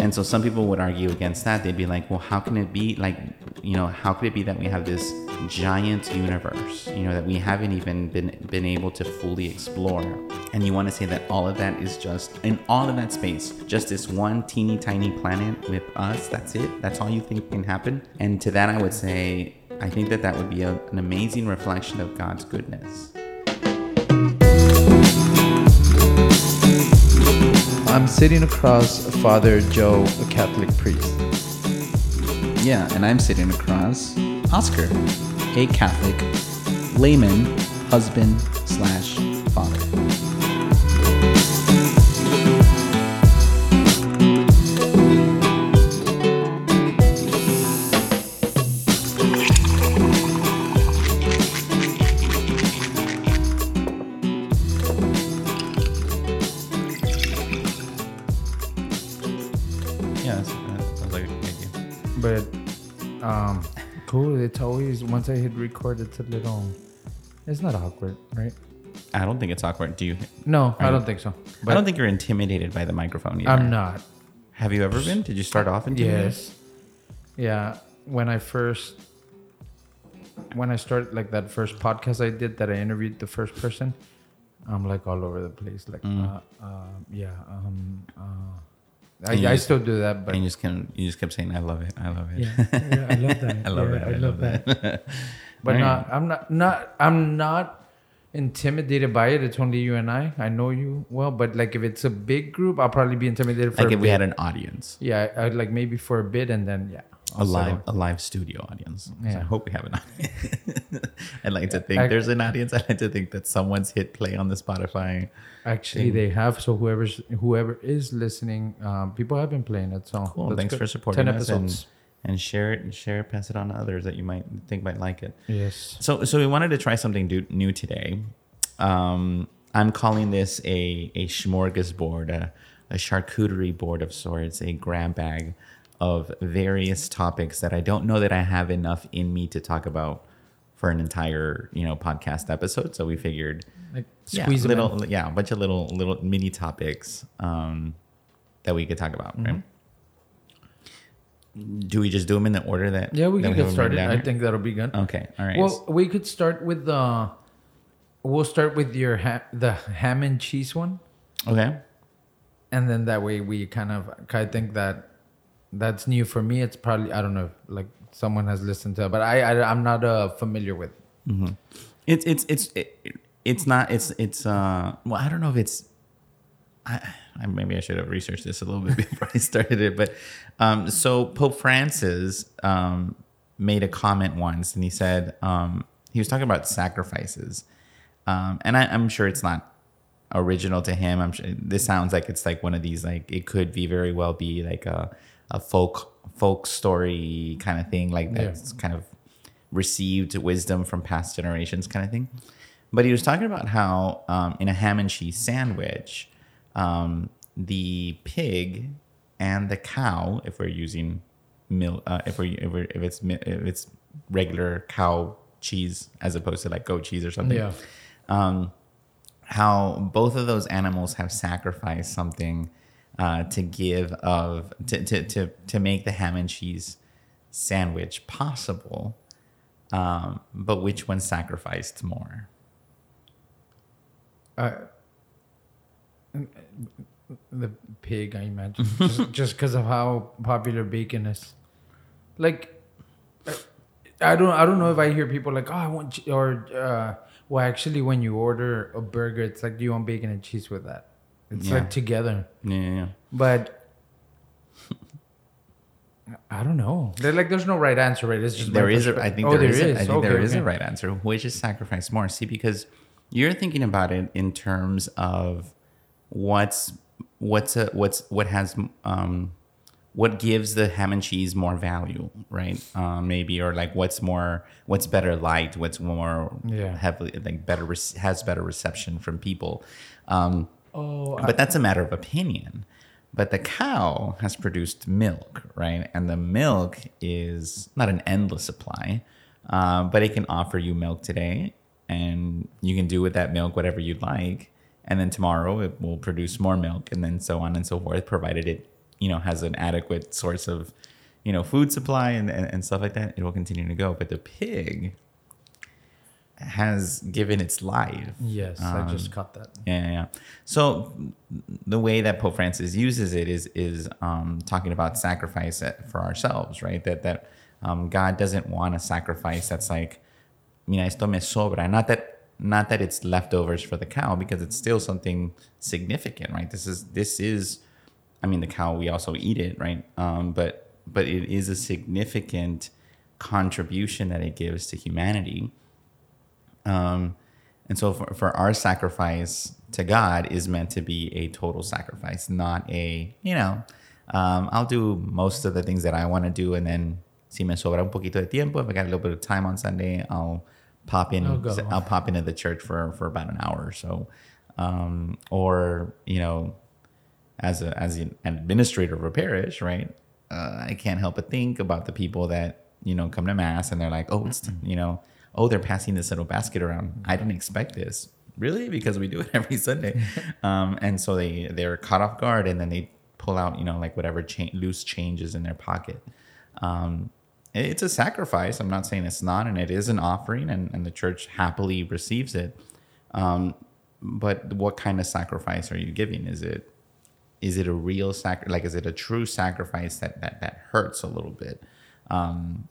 And so some people would argue against that. They'd be like, well, how can it be like, you know, how could it be that we have this giant universe, you know, that we haven't even been been able to fully explore? And you want to say that all of that is just in all of that space, just this one teeny tiny planet with us. That's it. That's all you think can happen. And to that, I would say, I think that that would be a, an amazing reflection of God's goodness. I'm sitting across Father Joe, a Catholic priest. Yeah, and I'm sitting across Oscar, a Catholic layman, husband slash It's always once I hit record it's a little it's not awkward, right? I don't think it's awkward. Do you? No, I don't think so. I don't think you're intimidated by the microphone either. I'm not. Have you ever been? Did you start off intimidated? Yes. Yeah. When I first when I started like that first podcast I did that I interviewed the first person, I'm like all over the place. Like Mm. uh, uh yeah, um uh I, you I just- still do that, but And you just can you just kept saying, "I love it, I love it." yeah, yeah, I love that. I love Yeah, it. I, love that. But Right. not, I'm not, not, I'm not intimidated by it. It's only you and I. I know you well, but like if it's a big group, I'll probably be intimidated for like a if we had an audience, yeah, I'd like maybe for a bit, and then yeah, a live a live studio audience. So I hope we have an audience. I'd like to think I- there's an audience. I'd like to think that someone's hit play on the Spotify. Actually, thing. they have. So whoever's whoever is listening, um, people have been playing it. So Cool. Thanks good. for supporting Ten us and, episodes. and share it and share it, pass it on to others that you might think might like it. Yes. So, so we wanted to try something do, new today. Um, I'm calling this a a smorgasbord, a, a charcuterie board of sorts, a grab bag of various topics that I don't know that I have enough in me to talk about for an entire you know podcast episode. So we figured, Like yeah, little, in. yeah, a bunch of little little mini topics um, that we could talk about. Mm-hmm. Right? Do we just do them in the order that? Yeah, we that can have get started. I here? think that'll be good. Okay. All right. Well, we could start with the. We'll start with your ha- the ham and cheese one. okay. and then that way we kind of I think that that's new for me. It's probably I don't know like someone has listened to it, but I, I I'm not uh, familiar with. It's it's it's it, it's not it's it's uh well I don't know if it's I, I maybe I should have researched this a little bit before I started it but um so Pope Francis um made a comment once and he said um he was talking about sacrifices um and I, I'm sure it's not original to him I'm sure this sounds like it's like one of these like it could be very well be like a a folk folk story kind of thing like Yeah. that's kind of received wisdom from past generations kind of thing. But he was talking about how um, in a ham and cheese sandwich, um, the pig and the cow, if we're using milk, uh, if we if, we're, if it's if it's regular cow cheese as opposed to like goat cheese or something, Yeah. um, how both of those animals have sacrificed something uh, to give of to, to to to make the ham and cheese sandwich possible. Um, but which one sacrificed more? Uh, the pig, I imagine, just- because of how popular bacon is. Like, I don't, I don't know if I hear people like, "Oh, I want," or, uh, well, actually, when you order a burger, it's like, "Do you want bacon and cheese with that?" It's Yeah. like together. Yeah, yeah, yeah. But I don't know. They're like, there's no right answer, right? It's just There is. A, I think Oh, there there is. A, I think Okay, there is okay. a right answer. Which is sacrifice more? See, because you're thinking about it in terms of what's what's a what's what has um what gives the ham and cheese more value, right? Um, maybe or like what's more what's better liked, what's more Yeah. heavily like better has better reception from people. Um, Oh, but that's a matter of opinion. But the cow has produced milk, right? And the milk is not an endless supply, um, but it can offer you milk today, and you can do with that milk whatever you'd like. And then tomorrow it will produce more milk, and then so on and so forth, provided it you know has an adequate source of you know food supply and, and, and stuff like that, it will continue to go. But the pig has given its life. Yes, I just Um, caught that. Yeah, yeah. So the way that Pope Francis uses it is is um, talking about sacrifice for ourselves, right? That that um, God doesn't want a sacrifice that's like, mira, esto me sobra. Not that not that it's leftovers for the cow because it's still something significant, right? This is this is, I mean, the cow we also eat it, right? Um, but but it is a significant contribution that it gives to humanity. Um, and so for, for our sacrifice to God is meant to be a total sacrifice, not a, you know, um, I'll do most of the things that I want to do. And then si me sobra un poquito de tiempo, if I got a little bit of time on Sunday, I'll pop in, I'll. I'll pop into the church for, for about an hour or so. Um, or, you know, as a, as an administrator of a parish, right? Uh, I can't help but think about the people that, you know, come to mass and they're like, oh, it's, you know, oh, they're passing this little basket around. I didn't expect this. Really? Because we do it every Sunday. Um, and so they, they're caught off guard and then they pull out, you know, like whatever cha- loose changes in their pocket. Um, it's a sacrifice. I'm not saying it's not, and it is an offering, and, and the church happily receives it. Um, but what kind of sacrifice are you giving? Is it is it a real sac like is it a true sacrifice that that that hurts a little bit um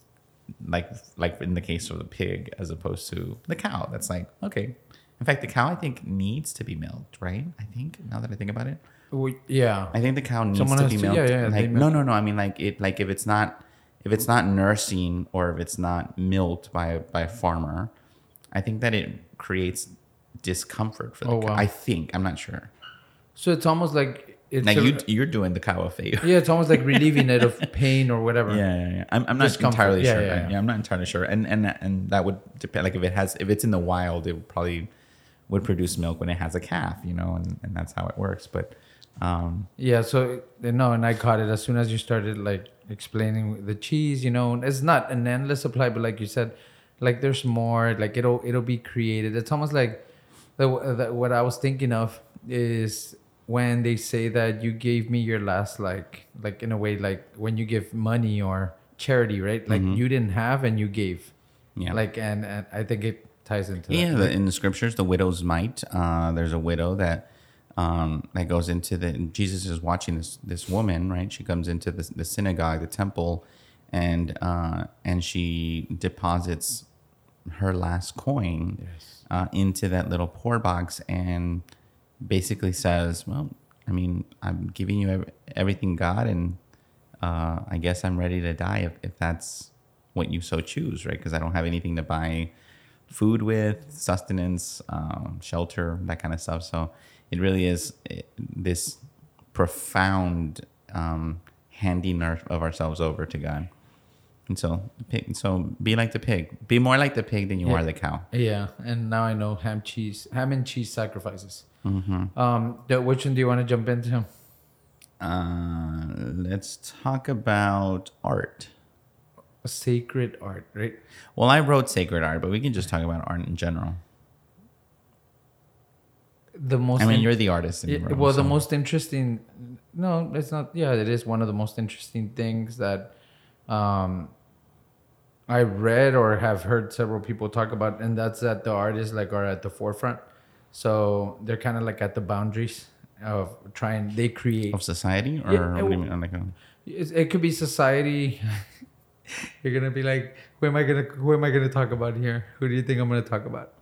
like like in the case of the pig as opposed to the cow. That's like okay. In fact the cow i think needs to be milked right? I think now that i think about it. We, yeah. i think the cow needs Someone to be to- milked. yeah, yeah, like no no no. I mean like it like if it's not if it's not nursing or if it's not milked by a- by a farmer i think that it creates discomfort for the Oh, cow. wow. i think. I'm not sure. So it's almost like it's like a- you you're doing the cow a favor yeah, it's almost like relieving it of pain or whatever. Yeah, yeah, yeah. I'm, I'm not Discomfort. entirely Yeah, sure. yeah, Yeah, yeah. I'm not entirely sure. And and and that would depend. Like if it has, if it's in the wild, it would probably would produce milk when it has a calf, you know, and, and that's how it works. But um, Yeah, so no, and I caught it as soon as you started like explaining the cheese. You know, it's not an endless supply, but like you said, like there's more. Like it'll it'll be created. It's almost like the, the what I was thinking of is when they say that you gave me your last like like in a way like when you give money or charity, right? Like you didn't have and you gave. Yeah. Like and, and I think it ties into yeah, that. the, in the scriptures, the widow's mite. Uh, there's a widow that um, that goes into the. Jesus is watching this this woman, right? She comes into the, the synagogue, the temple, and uh, and she deposits her last coin Yes. uh, into that little poor box and basically says, "Well, I mean, I'm giving you everything, God, and uh, I guess I'm ready to die if, if that's what you so choose, right? Because I don't have anything to buy food with, sustenance, um, shelter, that kind of stuff. So it really is eh, this profound um, handing our, of ourselves over to God. And so, pig, so be like the pig. Be more like the pig than you Yeah. are the cow. Yeah, and now I know ham cheese, ham and cheese sacrifices. Mm-hmm. Um, which one do you want to jump into? Uh, let's talk about art. Sacred art, right? Well, I wrote sacred art, but we can just talk about art in general. The most. I mean, in- you're the artist. In Yeah, the room, well, the most interesting. No, it's not. Yeah, it is one of the most interesting things that um, I read or have heard several people talk about, and that's that the artists like are at the forefront. So they're kind of like at the boundaries of trying. They create. of society, or Yeah, what do you mean? Like, a, It could be society. You're gonna be like, who am I gonna who am I gonna talk about here? Who do you think I'm gonna talk about?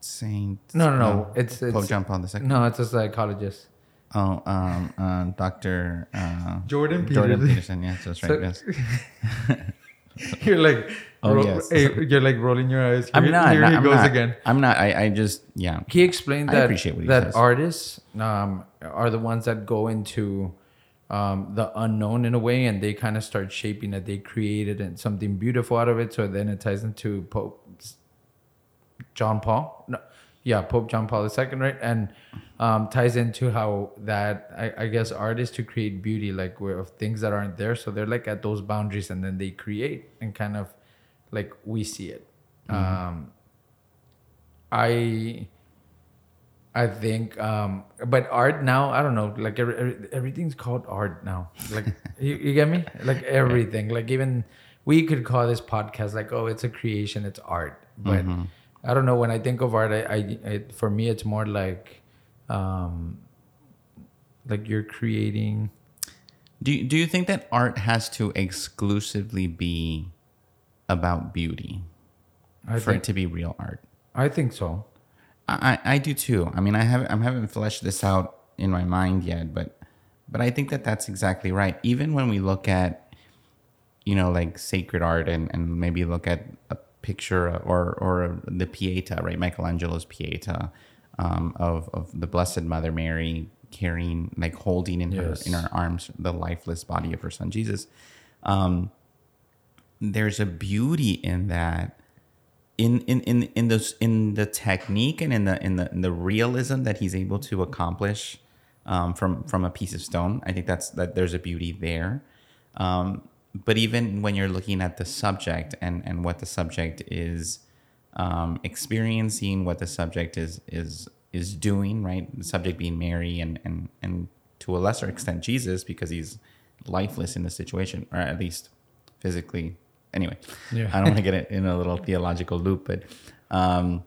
Saint. No, no, no. uh, It's Pope it's John Paul II. no, it's a psychologist. Oh, um, uh, Doctor uh, Jordan Jordan Peterson. Peterson. Yes, that's right. So- yes. You're like, Oh, ro- yes. eh, you're like rolling your eyes. Here, I'm not. Here no, he I'm goes not, again. I'm not. I, I just yeah. He explained I that appreciate what he that says. artists um, are the ones that go into um, the unknown in a way, and they kind of start shaping it. They created and something beautiful out of it. So then it ties into Pope John Paul. No, yeah, Pope John Paul II, right? And um, ties into how that I, I guess artists to create beauty, like where of things that aren't there. So they're like at those boundaries, and then they create and kind of like we see it. Um, I I think, um, but art now, I don't know, like every, every, everything's called art now. Like, you, you get me? Like everything. Like, even we could call this podcast like, oh, it's a creation, it's art. But Mm-hmm. I don't know. When I think of art, I, I it, for me, it's more like, um, like you're creating. Do you, do you think that art has to exclusively be about beauty I for think, it to be real art? I think so. I, I do too. I mean, I haven't I haven't fleshed this out in my mind yet, but but I think that that's exactly right. Even when we look at, you know, like sacred art and and maybe look at a picture or or the Pieta, right? Michelangelo's Pieta um, of of the Blessed Mother Mary carrying, like holding in Yes. her in her arms the lifeless body of her son Jesus. Um, there's a beauty in that in in in in those in the technique and in the in the in the realism that he's able to accomplish um, from from a piece of stone. I think that's that there's a beauty there. Um, but even when you're looking at the subject and and what the subject is um, experiencing, what the subject is is is doing, right? The subject being Mary and and and to a lesser extent Jesus because he's lifeless in the situation, or at least physically. Anyway, Yeah. I don't want to get it in a little theological loop, but um,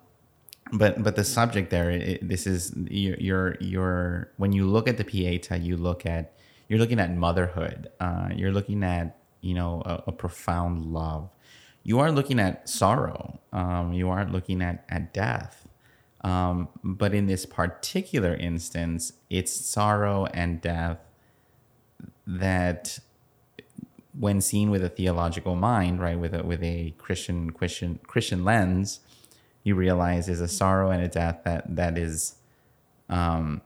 but but the subject there, it, this is your your your when you look at the Pieta, you look at you're looking at motherhood. Uh, you're looking at you know a, a profound love. You are looking at sorrow. Um, you are looking at at death. Um, but in this particular instance, it's sorrow and death that when seen with a theological mind, right, with a with a Christian Christian Christian lens, you realize is a sorrow and a death that that is um,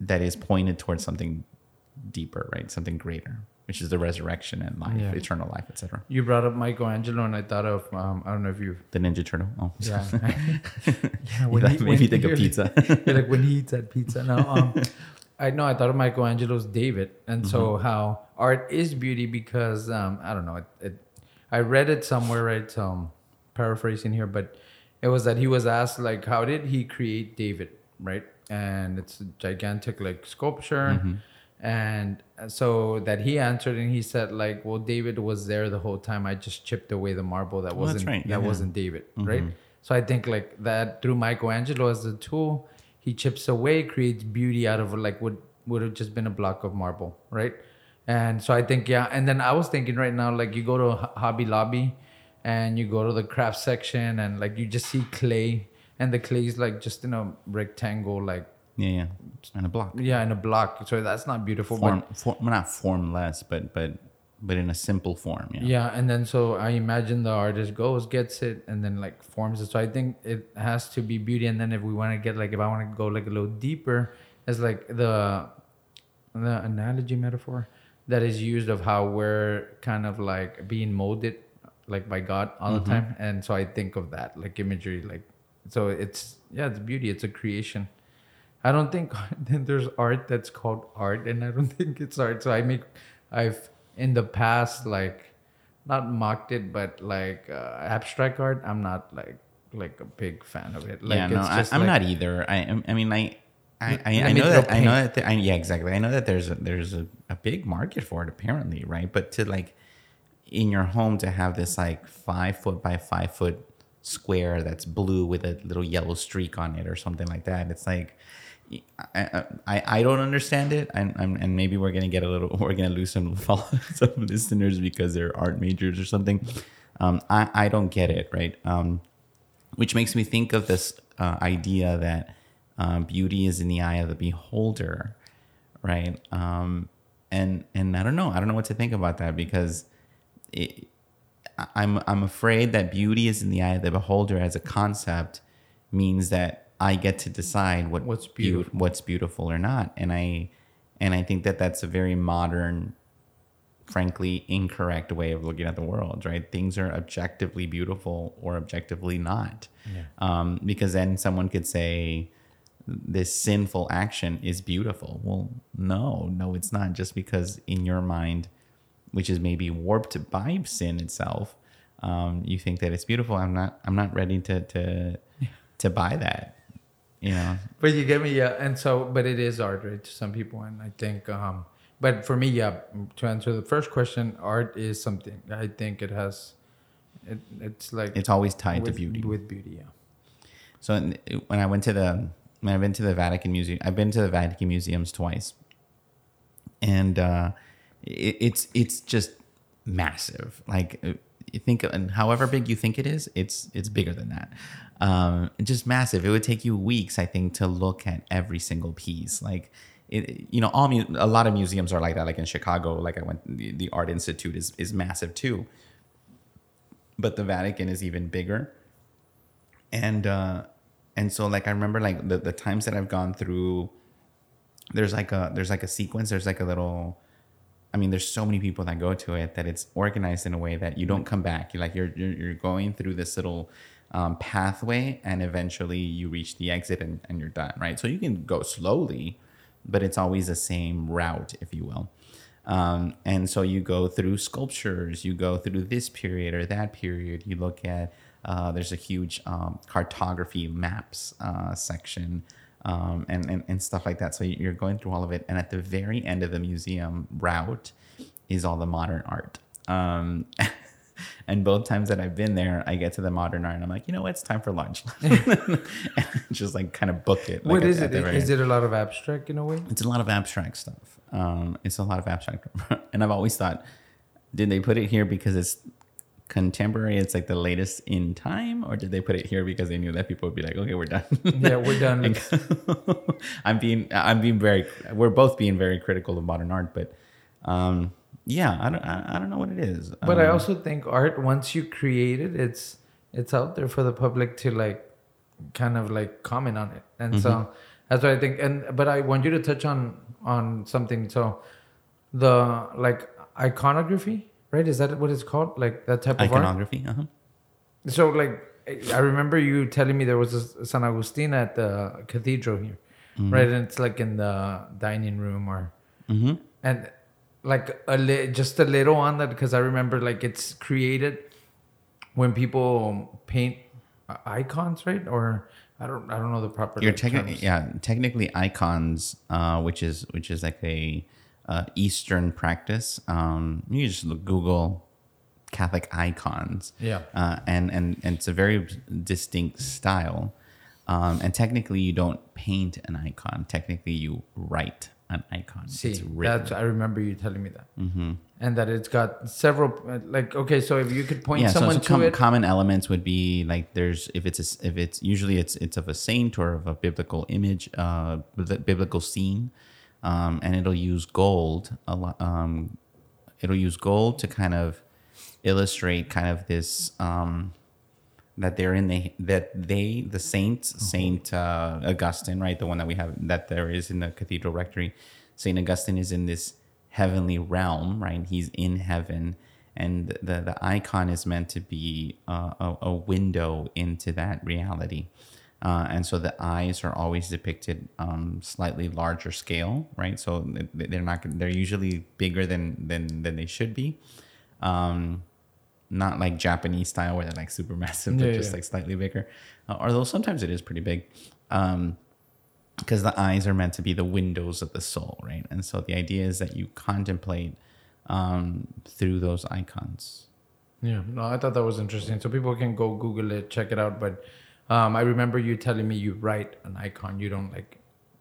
that is pointed towards something deeper, right, something greater, which is the resurrection and life, Yeah. eternal life, etc. You brought up Michelangelo, and I thought of um, I don't know if you The Ninja Turtle. Oh, yeah yeah You like- made me think of pizza. you're like when he eats that pizza. No, um, I know I thought of Michelangelo's David, and so Mm-hmm. how art is beauty because um, I don't know it, it. I read it somewhere, right? So I'm paraphrasing here, but it was that he was asked like, how did he create David, right? And it's a gigantic like sculpture. Mm-hmm. And so that he answered and he said like, well, David was there the whole time. I just chipped away the marble that wasn't right, that yeah. Mm-hmm. wasn't David, right? So I think like that through Michelangelo as a tool, he chips away, creates beauty out of like what would have just been a block of marble, right? And so I think yeah, and then I was thinking right now like you go to Hobby Lobby, and you go to the craft section and like you just see clay, and the clay is like just in a rectangle, like yeah, yeah, and a block. yeah, in a block. So that's not beautiful, but Form, form, well, not formless, but but but in a simple form. Yeah. Yeah, and then so I imagine the artist goes, gets it, and then like forms it. So I think it has to be beauty. And then if we want to get like, if I want to go like a little deeper, it's like the the analogy metaphor that is used of how we're kind of like being molded like by God all the mm-hmm. time. And so I think of that like imagery, like so it's yeah, it's beauty. It's a creation. I don't think then there's art that's called art, and I don't think it's art. So I make, I've in the past like, not mocked it, but like uh, abstract art. I'm not like like a big fan of it. Like yeah, no, it's I, just I'm like- not either. I, I mean, I, I, I, I know that. I know that. the- I, yeah, exactly. I know that there's a, there's a, a big market for it apparently, right? But to like in your home to have this like five foot by five foot square that's blue with a little yellow streak on it or something like that, it's like. I, I, I don't understand it, and, and maybe we're gonna get a little, we're gonna lose some some listeners because they're art majors or something. Um, I I don't get it, right? Um, which makes me think of this uh, idea that uh, beauty is in the eye of the beholder, right? Um, and and I don't know, I don't know what to think about that because it, I'm I'm afraid that beauty is in the eye of the beholder as a concept means that I get to decide what What's beau- beautiful. what's beautiful or not, and I and I think that that's a very modern frankly incorrect way of looking at the world right? Things are objectively beautiful or objectively not. Um, because then someone could say this sinful action is beautiful. Well no no it's not. Just because in your mind which is maybe warped by sin itself um, you think that it's beautiful i'm not i'm not ready to to to buy that you know. But you get me, yeah. And so, but it is art, right? To some people, and I think, um, but for me, yeah. To answer the first question, art is something. I think it has, it, it's like It's always tied with, to beauty. With beauty, yeah. So in- when I went to the when I've been to the Vatican Museum, I've been to the Vatican museums twice, and uh, it, it's it's just massive. Like you think, and however big you think it is, it's it's bigger than that. Um, just massive. It would take you weeks, I think, to look at every single piece. Like. It, you know, all mu- a lot of museums are like that. Like in Chicago, like I went, the, the Art Institute is is massive too. But the Vatican is even bigger and uh and so like i remember like the, the times that i've gone through there's like a there's like a sequence there's like a little i mean there's so many people that go to it that it's organized in a way that you don't come back. You like you're you're, you're going through this little um, pathway and eventually you reach the exit and, and you're done right? So you can go slowly but it's always the same route if you will. Um, and so you go through sculptures, you go through this period or that period. You look at uh, there's a huge um, cartography maps uh, section um, and, and and stuff like that. So you're going through all of it, and at the very end of the museum route is all the modern art. Um, and both times that I've been there, I get to the modern art, and I'm like, you know what, it's time for lunch. and just like kind of book it. like, what at- is at it? very Is end. it a lot of abstract in a way? It's a lot of abstract stuff. Um, it's a lot of abstract, and I've always thought, did they put it here because it's contemporary? It's like the latest in time, or did they put it here because they knew that people would be like, okay, we're done. Yeah, we're done. I'm being, I'm being very, we're both being very critical of modern art, but um, yeah, I don't, I, I don't know what it is. But I Um, also think art, once you create it, it's it's out there for the public to like kind of like comment on it. And so Mm-hmm. that's what I think. And but I want you to touch on on something. So the like iconography, right? Is that what it's called? Like that type of art? iconography. Uh-huh. So like I remember you telling me there was a San Agustin at the cathedral here, right? And it's like in the dining room or Mm-hmm. and like a li- just a little on that because I remember like it's created when people paint icons, right? Or I don't I don't know the proper. You're like, technically yeah, technically icons, uh, which is which is like a uh, Eastern practice. Um, you just look, Google Catholic icons, Yeah. uh, and and and it's a very distinct style. Um, and technically, you don't paint an icon. Technically, you write an icon. See, it's written. that's I remember you telling me that, mm-hmm. and that it's got several like okay, so if you could point yeah, someone so to com- it, common elements would be like there's if it's a, if it's usually it's it's of a saint or of a biblical image, uh, bibli- biblical scene, um, and it'll use gold a lot. Um, it'll use gold to kind of illustrate kind of this um, that they're in the that they the saint Saint uh, Augustine, right, the one that we have that there is in the cathedral rectory. Saint Augustine is in this heavenly realm, right? He's in heaven, and the the icon is meant to be uh, a, a window into that reality. Uh, and so the eyes are always depicted um, slightly larger scale, right? So they- they're not they're usually bigger than than than they should be. Um, not like Japanese style where they're like super massive, but Yeah, just yeah. like slightly bigger. Uh, although sometimes it is pretty big, because the eyes are meant to be the windows of the soul, right? And so the idea is that you contemplate um, through those icons. Yeah, no, I thought that was interesting. So people can go Google it, check it out. But um, I remember you telling me you write an icon, you don't like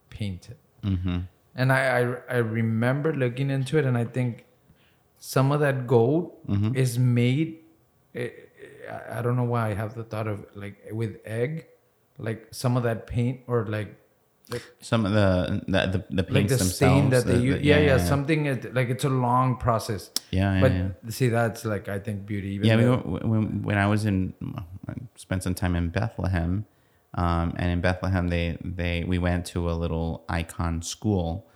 paint it. Mm-hmm. And I, I I remember looking into it, and I think some of that gold is made. eh, eh, I, I don't know why I have the thought of like with egg, like some of that paint or like Some of the the the, the like the themselves. stain that they the- use. the- yeah, yeah, something like it's a long process. Yeah, yeah, but yeah. see, that's like I think beauty. Even Yeah, we though- were, when when I was in, I spent some time in Bethlehem, um, and in Bethlehem they they we went to a little icon school,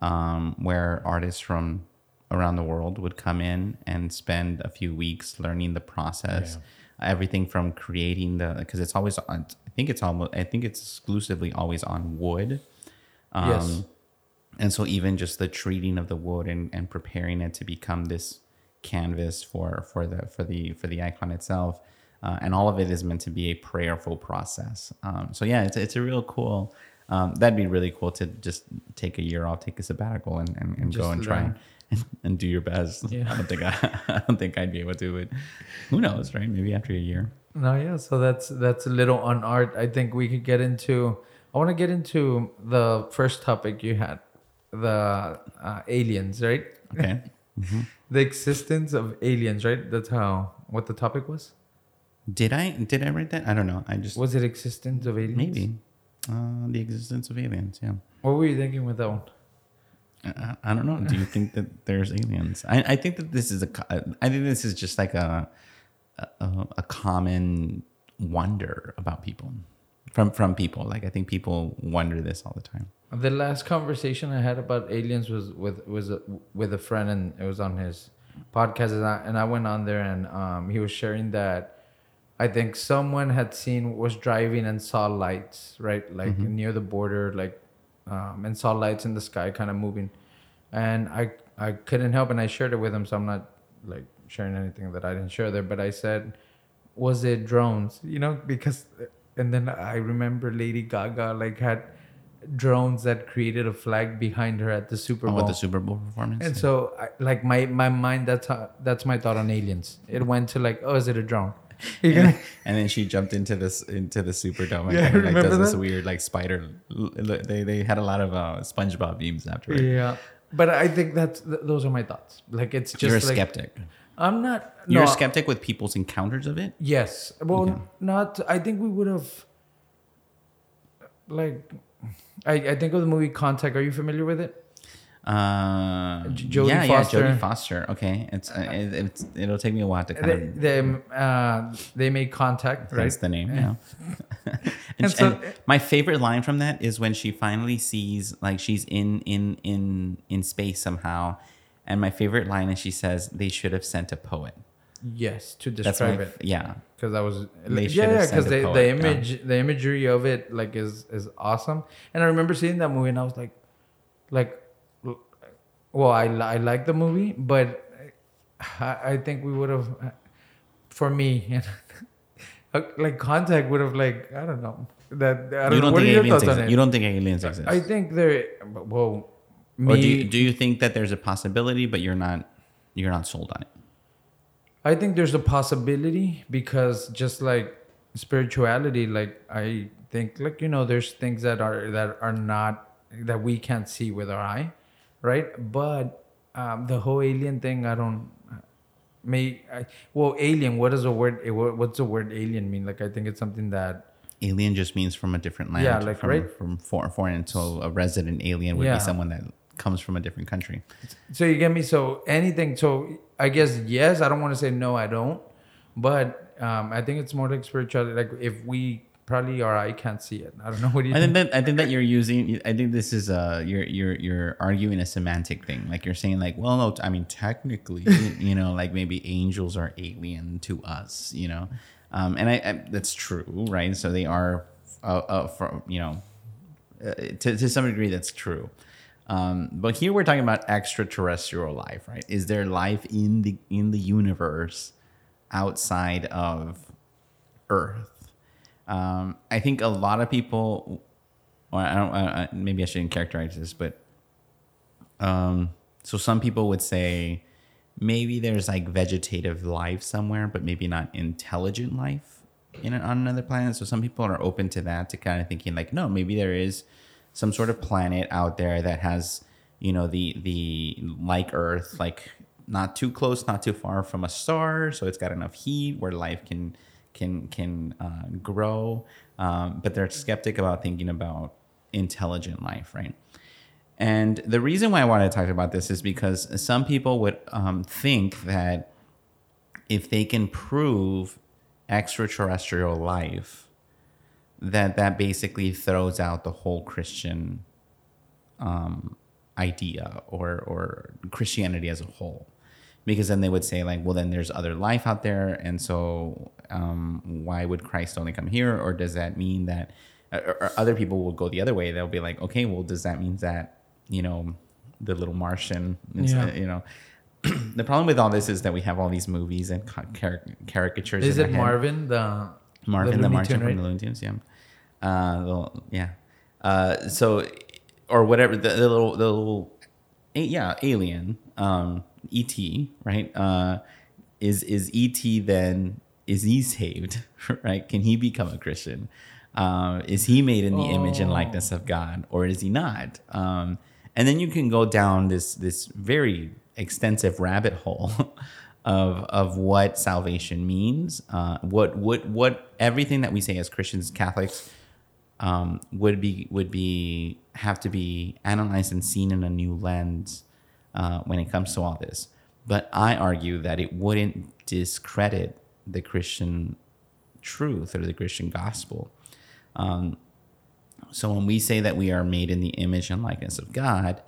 um, where artists from around the world would come in and spend a few weeks learning the process, everything from creating the because it's always. I think it's almost I think it's exclusively always on wood. Um, Yes. and so even just the treating of the wood and, and preparing it to become this canvas for for the for the for the icon itself uh, and all of it is meant to be a prayerful process. Um, so yeah, it's it's a real cool. Um, that'd be really cool to just take a year off, take a sabbatical, and, and, and go and try and, and do your best. Yeah. I don't think I, I don't think I'd be able to, but who knows, right? Maybe after a year. No, yeah. So that's that's a little on art. I think we could get into. I want to get into the first topic you had, the uh, aliens, right? Okay. The existence of aliens, right? That's how what the topic was. did I did I write that? I don't know. I just Was it existence of aliens? maybe uh, the existence of aliens. Yeah. What were you thinking with that one? I, I don't know. Do you think that there's aliens? I, I think that this is a. I think this is just like a, a a common wonder about people from from people. Like I think people wonder this all the time. The last conversation I had about aliens was with was a, with a friend, and it was on his podcast, and I, and I went on there, and um, he was sharing that I think someone had seen was driving and saw lights, right, like near the border, like, um, and saw lights in the sky, kind of moving, and I I couldn't help, and I shared it with him, so I'm not like sharing anything that I didn't share there, but I said, was it drones? You know, because, and then I remember Lady Gaga like had drones that created a flag behind her at the Super Oh, Bowl. with the Super Bowl performance. and so, I, like my my mind, that's how, that's my thought on aliens. It went to like, oh, is it a drone? And, gonna- and then she jumped into this into the Superdome and Yeah, kind of like does this weird like spider. They they had a lot of uh, SpongeBob memes after it. yeah, but I think that's th- those are my thoughts. Like it's just You're a like, skeptic. I'm not. You're a skeptic with people's encounters of it. Yes. Well, Okay. not. I think we would have. Like, I I think of the movie Contact. Are you familiar with it? Uh, Jodie yeah, Foster. yeah, Jodie Foster. Okay, it's, uh, it, it's it'll take me a while to kind They of. they, uh, they make contact, right? The name. Yeah. and, And so- and my favorite line from that is when she finally sees like she's in in in in space somehow, and my favorite line is she says they should have sent a poet. Yes, to That's my describe it. Yeah. because that was They yeah, yeah, because a the, the yeah. image, the imagery of it, like is is awesome. And I remember seeing that movie, and I was like, like, well, I I like the movie, but I, I think we would have, for me, like Contact would have like I don't know that I don't You know. don't are think aliens exist? You don't think aliens exist? I think there. Well, me. or do you, do you think that there's a possibility, but you're not you're not sold on it? I think there's a possibility because just like spirituality, like I think like you know, there's things that are that are not that we can't see with our eye, right? But um, the whole alien thing, I don't. May I, well, alien. What does the word? eh, What's the word alien mean? Like I think it's something that Alien just means from a different land. Yeah, like, from, right? from foreign, foreign. So a resident alien would Yeah. be someone that comes from a different country. So you get me? So anything. So I guess yes. I don't want to say no. I don't. But um, I think it's more like spirituality. Like if we probably our eye can't see it. I don't know. What do you I think? think that I think that you're using. I think this is uh you're you're you're arguing a semantic thing. Like you're saying like, well, no, I mean technically, you know, like maybe angels are alien to us, you know, um, and I, I that's true, right? So they are, uh, uh from you know, uh, to to some degree that's true. Um, but here we're talking about extraterrestrial life, right? Is there life in the in the universe outside of Earth? Um, I think a lot of people. Well, I don't. Maybe I shouldn't characterize this, but um, so some people would say maybe there's like vegetative life somewhere, but maybe not intelligent life in on another planet. So some people are open to that, to kind of thinking like, no, maybe there is some sort of planet out there that has, you know, the the like Earth, like not too close, not too far from a star, so it's got enough heat where life can can can uh, grow. Um, but they're skeptic about thinking about intelligent life, right? And the reason why I wanted to talk about this is because some people would um, think that if they can prove extraterrestrial life, that that basically throws out the whole Christian um, idea or or Christianity as a whole, because then they would say like, well, then there's other life out there, and so um, why would Christ only come here? Or does that mean that? Or, or other people will go the other way. They'll be like, okay, well, does that mean that you know the little Martian, is, Yeah. you know? the problem with all this is that we have all these movies and car- caricatures. Is it. Marvin the Marvin the the, Martian Tune, from the Looney Tunes? Yeah. Uh, the, yeah. Uh, so, or whatever the, the little the little, yeah, alien, um, ET, right? Uh, is is ET then is he saved? Right? Can he become a Christian? Uh, is he made in the image and Oh. likeness of God, or is he not? Um, and then you can go down this this very extensive rabbit hole of of what salvation means, uh, what what what everything that we say as Christians, Catholics, um, would be would be have to be analyzed and seen in a new lens uh, when it comes to all this. But I argue that it wouldn't discredit the Christian truth or the Christian gospel. Um, so when we say that we are made in the image and likeness of God,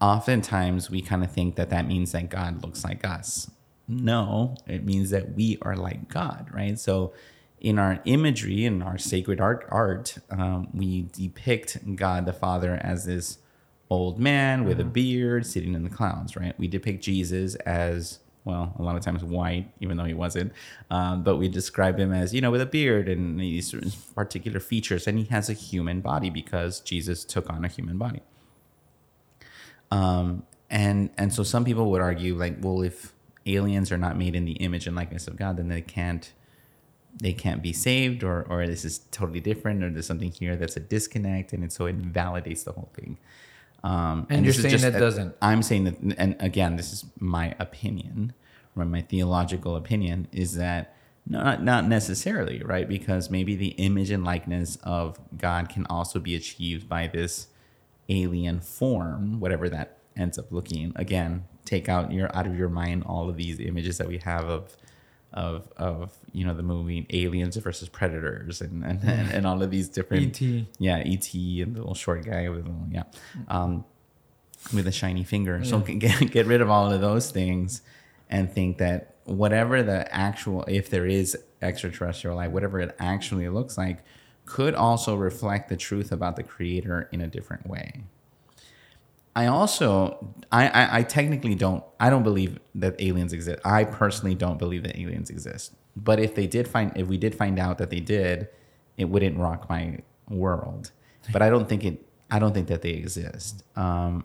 oftentimes we kind of think that that means that God looks like us. No, it means that we are like God, right? So in our imagery in our sacred art, art um, we depict God the Father as this old man with a beard sitting in the clouds, right? We depict Jesus as well, a lot of times white, even though he wasn't. Um, but we describe him as, you know, with a beard and these certain particular features. And he has a human body because Jesus took on a human body. Um, and and so some people would argue like, well, if aliens are not made in the image and likeness of God, then they can't they can't be saved, or or this is totally different, or there's something here that's a disconnect, and it, so it invalidates the whole thing. Um, And you're saying just a- doesn't. I'm saying that, and again, this is my opinion, or my theological opinion, is that not not necessarily right because maybe the image and likeness of God can also be achieved by this alien form, whatever that ends up looking. Again, take out your out of your mind all of these images that we have of of of you know the movie Aliens versus Predators and and, and, and all of these different E.T.. yeah ET and the little short guy with the little, yeah um, with a shiny finger. So get get rid of all of those things and think that whatever the actual if there is extraterrestrial life, whatever it actually looks like, could also reflect the truth about the creator in a different way. I also I, I I technically don't I don't believe that aliens exist. I personally don't believe that aliens exist. But if they did find if we did find out that they did, it wouldn't rock my world. But I don't think it I don't think that they exist. Um,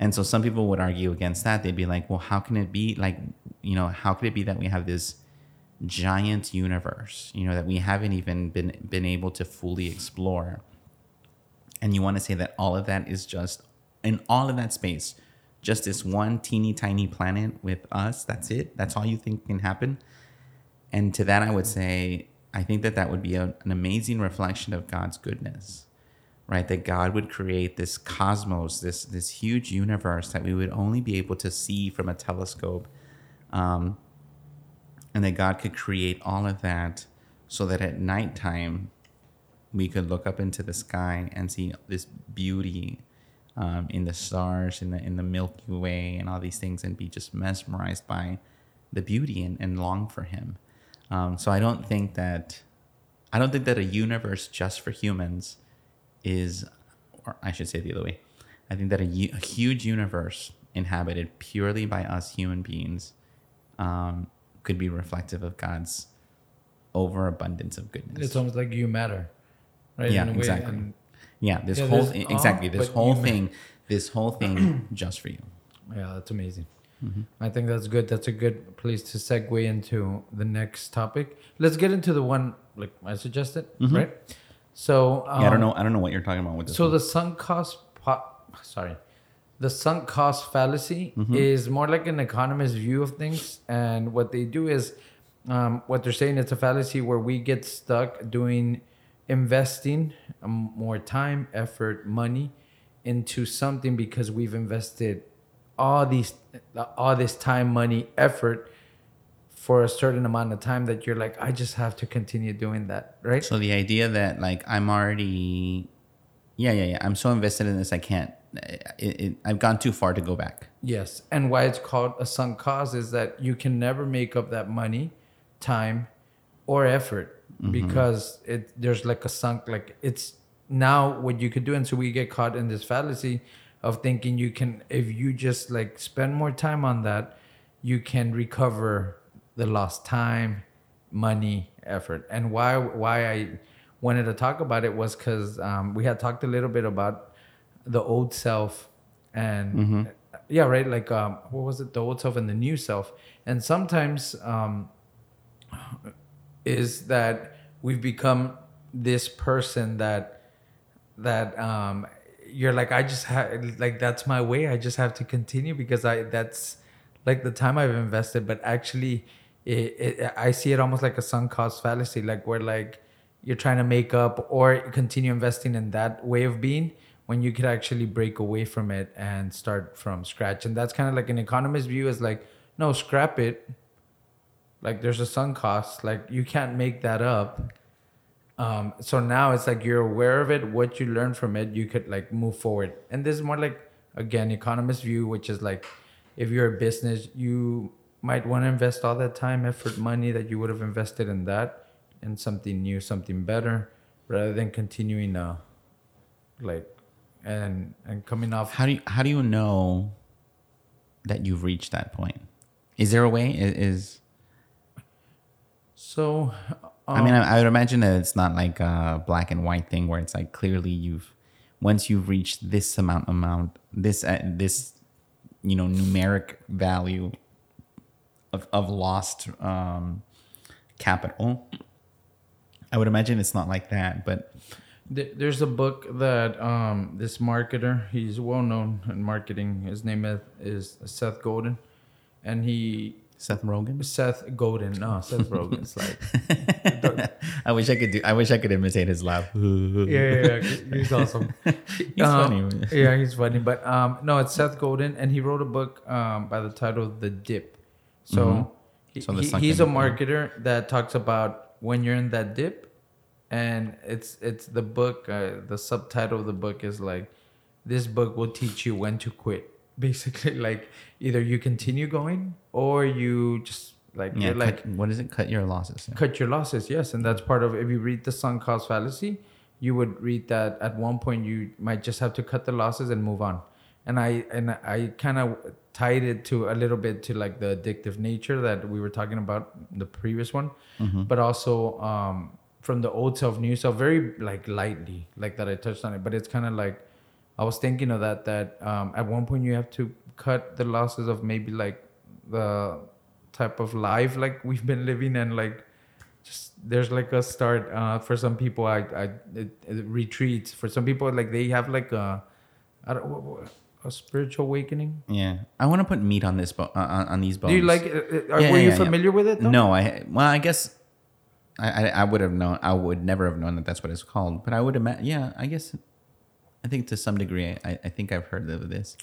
and so some people would argue against that. They'd be like, well, how can it be like, you know, how could it be that we have this giant universe, you know, that we haven't even been been able to fully explore? And you want to say that all of that is just in all of that space, just this one teeny tiny planet with us, that's it? That's all you think can happen? And to that, I would say, I think that that would be a, an amazing reflection of God's goodness, right? That God would create this cosmos, this this huge universe that we would only be able to see from a telescope, um, and that God could create all of that so that at nighttime we could look up into the sky and see this beauty um, in the stars, in the in the Milky Way, and all these things, and be just mesmerized by the beauty and, and long for Him. Um, so I don't think that I don't think that a universe just for humans is, or I should say it the other way. I think that a huge universe inhabited purely by us human beings um, could be reflective of God's overabundance of goodness. It's almost like you matter, right? Yeah, In a way, exactly. and- yeah, this Yeah, whole awe, exactly this whole thing, this whole thing just for you. yeah, that's amazing. Mm-hmm. I think that's good. That's a good place to segue into the next topic. Let's get into the one like I suggested, right? So um, Mm-hmm. yeah, I don't know. I don't know what you're talking about with this. So one. the sunk cost, po- sorry, the sunk cost fallacy Mm-hmm. is more like an economist's view of things, and what they do is, um, what they're saying it's a fallacy where we get stuck doing investing um, more time, effort, money into something because we've invested all these all this time, money, effort for a certain amount of time that you're like, I just have to continue doing that, right? So the idea that like I'm already, yeah, yeah, yeah. I'm so invested in this, I can't. It, it, I've gone too far to go back. Yes, and why it's called a sunk cost is that you can never make up that money, time, or effort because it there's like a sunk like it's now what you could do, and so we get caught in this fallacy of thinking you can if you just like spend more time on that, you can recover the lost time, money, effort. And why why I wanted to talk about it was because um, we had talked a little bit about the old self and Mm-hmm. yeah right like um, what was it the old self and the new self and sometimes um, is that we've become this person that that um you're like i just have like that's my way. I just have to continue because i that's like the time i've invested. But actually it, it i see it almost like a sunk cost fallacy. Like where like you're trying to make up or continue investing in that way of being when you could actually break away from it and start from scratch. And that's kind of like an economist view is like no scrap it like there's a sunk cost. Like you can't make that up. Um, so now it's like you're aware of it. What you learn from it you could like move forward. And this is more like again economist view which is like if you're a business you might want to invest all that time effort money that you would have invested in that in something new something better rather than continuing uh like and and coming off How do you how do you know that you've reached that point? Is there a way? I- Is, so I mean, I, I would imagine that it's not like a black and white thing where it's like clearly you've once you've reached this amount amount this uh, this you know numeric value of of lost um, capital. I would imagine it's not like that, but There's a book that um, this marketer, he's well known in marketing. His name is, is Seth Godin, and he Seth Rogen. Seth Godin. No, Seth Rogen's like I wish I could do. I wish I could imitate his laugh. yeah, yeah, yeah, he's awesome. He's Um, funny. yeah, he's funny. But um, no, it's Seth Godin, and he wrote a book um, by the title The Dip. So, Mhm. he, So he- he's a marketer that talks about when you're in that dip, and it's it's the book. Uh, the subtitle of the book is like, "This book will teach you when to quit." Basically, like either you continue going or you just like Yeah, you're like what is it? Cut your losses. Yeah. cut your losses yes and that's part of if you read the sunk cost fallacy you would read that at one point you might just have to cut the losses and move on and i and i kind of tied it to a little bit to like the addictive nature that we were talking about the previous one but also um from the old self new self very like lightly like that i touched on it but it's kind of like i was thinking of that that um at one point you have to cut the losses of maybe like the type of life like we've been living and like just there's like a start uh for some people i i it, it retreats for some people like they have like a I don't, a spiritual awakening Yeah, I want to put meat on this bo- uh, on, on these bones. do you like it? Uh, Are, Yeah, were yeah, you yeah, yeah. familiar with it though? No, I well, I guess I, I I would have known. I would never have known that that's what it's called. But I would imagine. Yeah, I guess. I think to some degree, I, I think I've heard of this.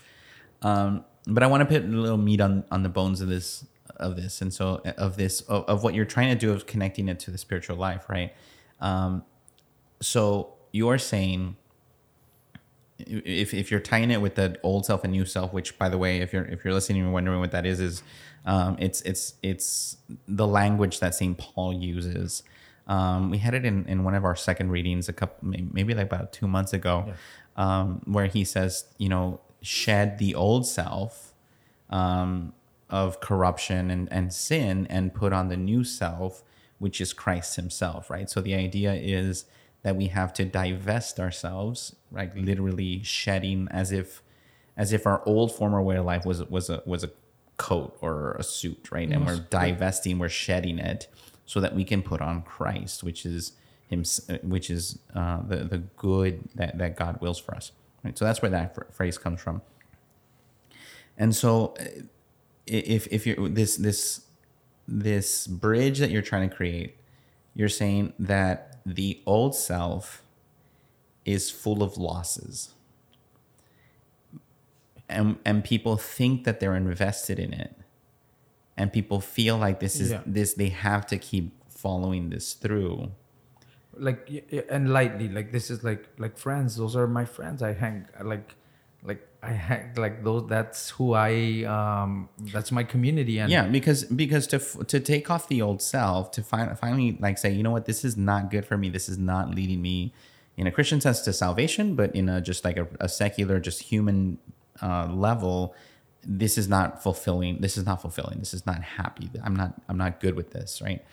Um, but I want to put a little meat on on the bones of this of this, and so of this of, of what you're trying to do of connecting it to the spiritual life, right? Um, so you're saying if, if you're tying it with the old self and new self, which by the way, if you're if you're listening and you're wondering what that is, is um, it's it's it's the language that Saint Paul uses. Um, we had it in, in one of our second readings a couple maybe like about two months ago, um, where he says, you know, shed the old self um, of corruption and, and sin and put on the new self, which is Christ Himself, right? So the idea is that we have to divest ourselves, right? Literally shedding as if as if our old former way of life was was a was a coat or a suit, right? And we're divesting, we're shedding it so that we can put on Christ, which is him, which is uh, the the good that that God wills for us, right? So that's where that phrase comes from. And so, uh, if if you're this this this bridge that you're trying to create, you're saying that the old self is full of losses. And and people think that they're invested in it. And people feel like this is Yeah. this they have to keep following this through. Like and lightly like this is like like friends those are my friends i hang like like i hang like those that's who i um that's my community and yeah, because because to to take off the old self, to fin- finally like say, you know what, this is not good for me. This is not leading me in a Christian sense to salvation, but in a just like a, a secular, just human uh, level, this is not fulfilling. This is not fulfilling. This is not happy. I'm not. I'm not good with this. Right.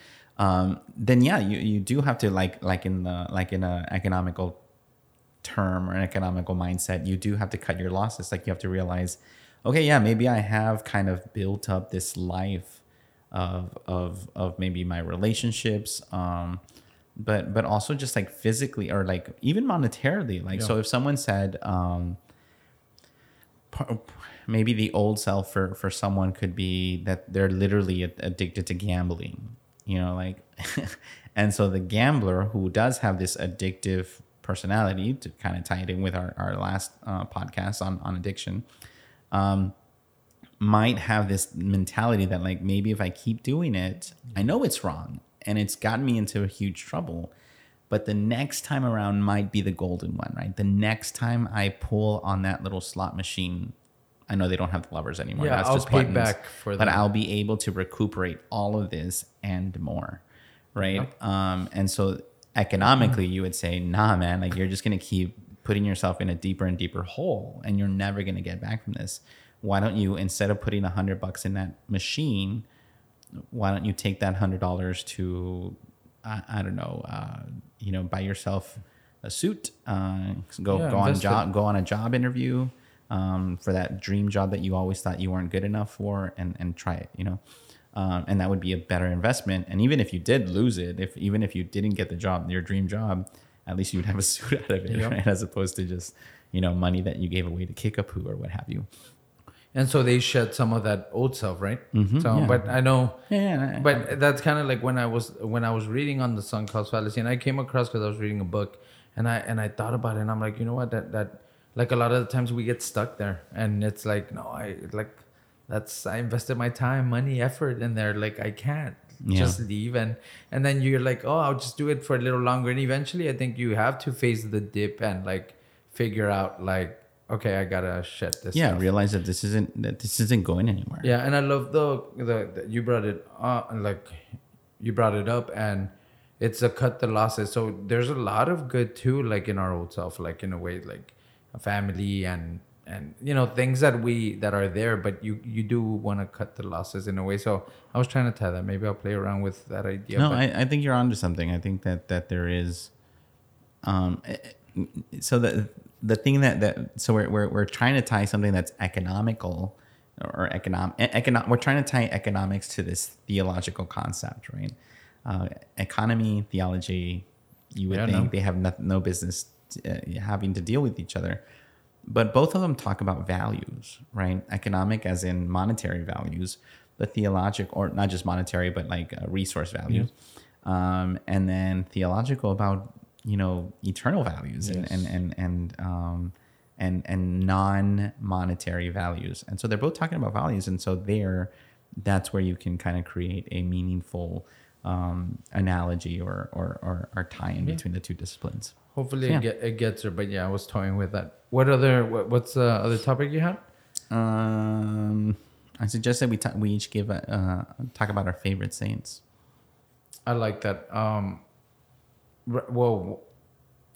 Um, then yeah, you, you do have to like like in the like in a economical term or an economical mindset, you do have to cut your losses. Like you have to realize, okay, yeah, maybe I have kind of built up this life of of of maybe my relationships. Um, but but also just like physically or like even monetarily like Yeah. so if someone said um maybe the old self for for someone could be that they're literally addicted to gambling you know like and so the gambler who does have this addictive personality to kind of tie it in with our, our last uh, podcast on on addiction um might have this mentality that like maybe if I keep doing it, I know it's wrong and it's gotten me into a huge trouble. But the next time around might be the golden one, right? The next time I pull on that little slot machine, I know they don't have the levers anymore. Yeah, I'll pay back for that. but. I'll be able to recuperate all of this and more, right? Um, and so economically, you would say, nah, man, like you're just gonna keep putting yourself in a deeper and deeper hole, and you're never gonna get back from this. Why don't you, instead of putting a hundred bucks in that machine, why don't you take that hundred dollars to, I, I don't know, uh, you know, buy yourself a suit, uh, go Yeah, go on it. job, go on a job interview um, for that dream job that you always thought you weren't good enough for, and and try it, you know, um, and that would be a better investment. And even if you did lose it, if even if you didn't get the job, your dream job, at least you'd have a suit out of it, Yep. right? As opposed to just you know money that you gave away to Kickapoo or what have you. And so they shed some of that old self, right? so, yeah. but I know, Yeah, but that's kind of like when I was when I was reading on the sunk cost fallacy, and I came across because I was reading a book, and I and I thought about it, and I'm like, you know what, that that like a lot of the times we get stuck there, and it's like, no, I like that's I invested my time, money, effort in there, like I can't Yeah. just leave, and and then you're like, oh, I'll just do it for a little longer, and eventually, I think you have to face the dip and like figure out like, okay, I gotta shut this. yeah, stuff. realize that this isn't that this isn't going anywhere. Yeah, and I love the the, the you brought it uh, like you brought it up and it's a cut the losses. So there's a lot of good too, like in our old self, like in a way, like family and and you know things that we that are there, but you you do want to cut the losses in a way. So I was trying to tie that. Maybe I'll play around with that idea. no, I, I think you're onto something. I think that that there is, um, eh, eh, so the the thing that that so we're we're, we're trying to tie something that's economical or economic economic. We're trying to tie economics to this theological concept, right? Uh, economy, theology. You would think they have no, no business uh, having to deal with each other. But both of them talk about values, right? Economic, as in monetary values, but theological, or not just monetary, but like uh, resource values. Um, and then theological about, you know, eternal values and, Yes. and, and, and, um, and, and non monetary values. And so they're both talking about values. And so there, that's where you can kind of create a meaningful um, analogy or, or, or, or tie in Yeah. between the two disciplines. hopefully Yeah. it, get, it gets there. But yeah, I was toying with that. What other what, what's the other topic you had? Um, I suggest that we ta- we each give a, uh, talk about our favorite saints. I like that. Um, well,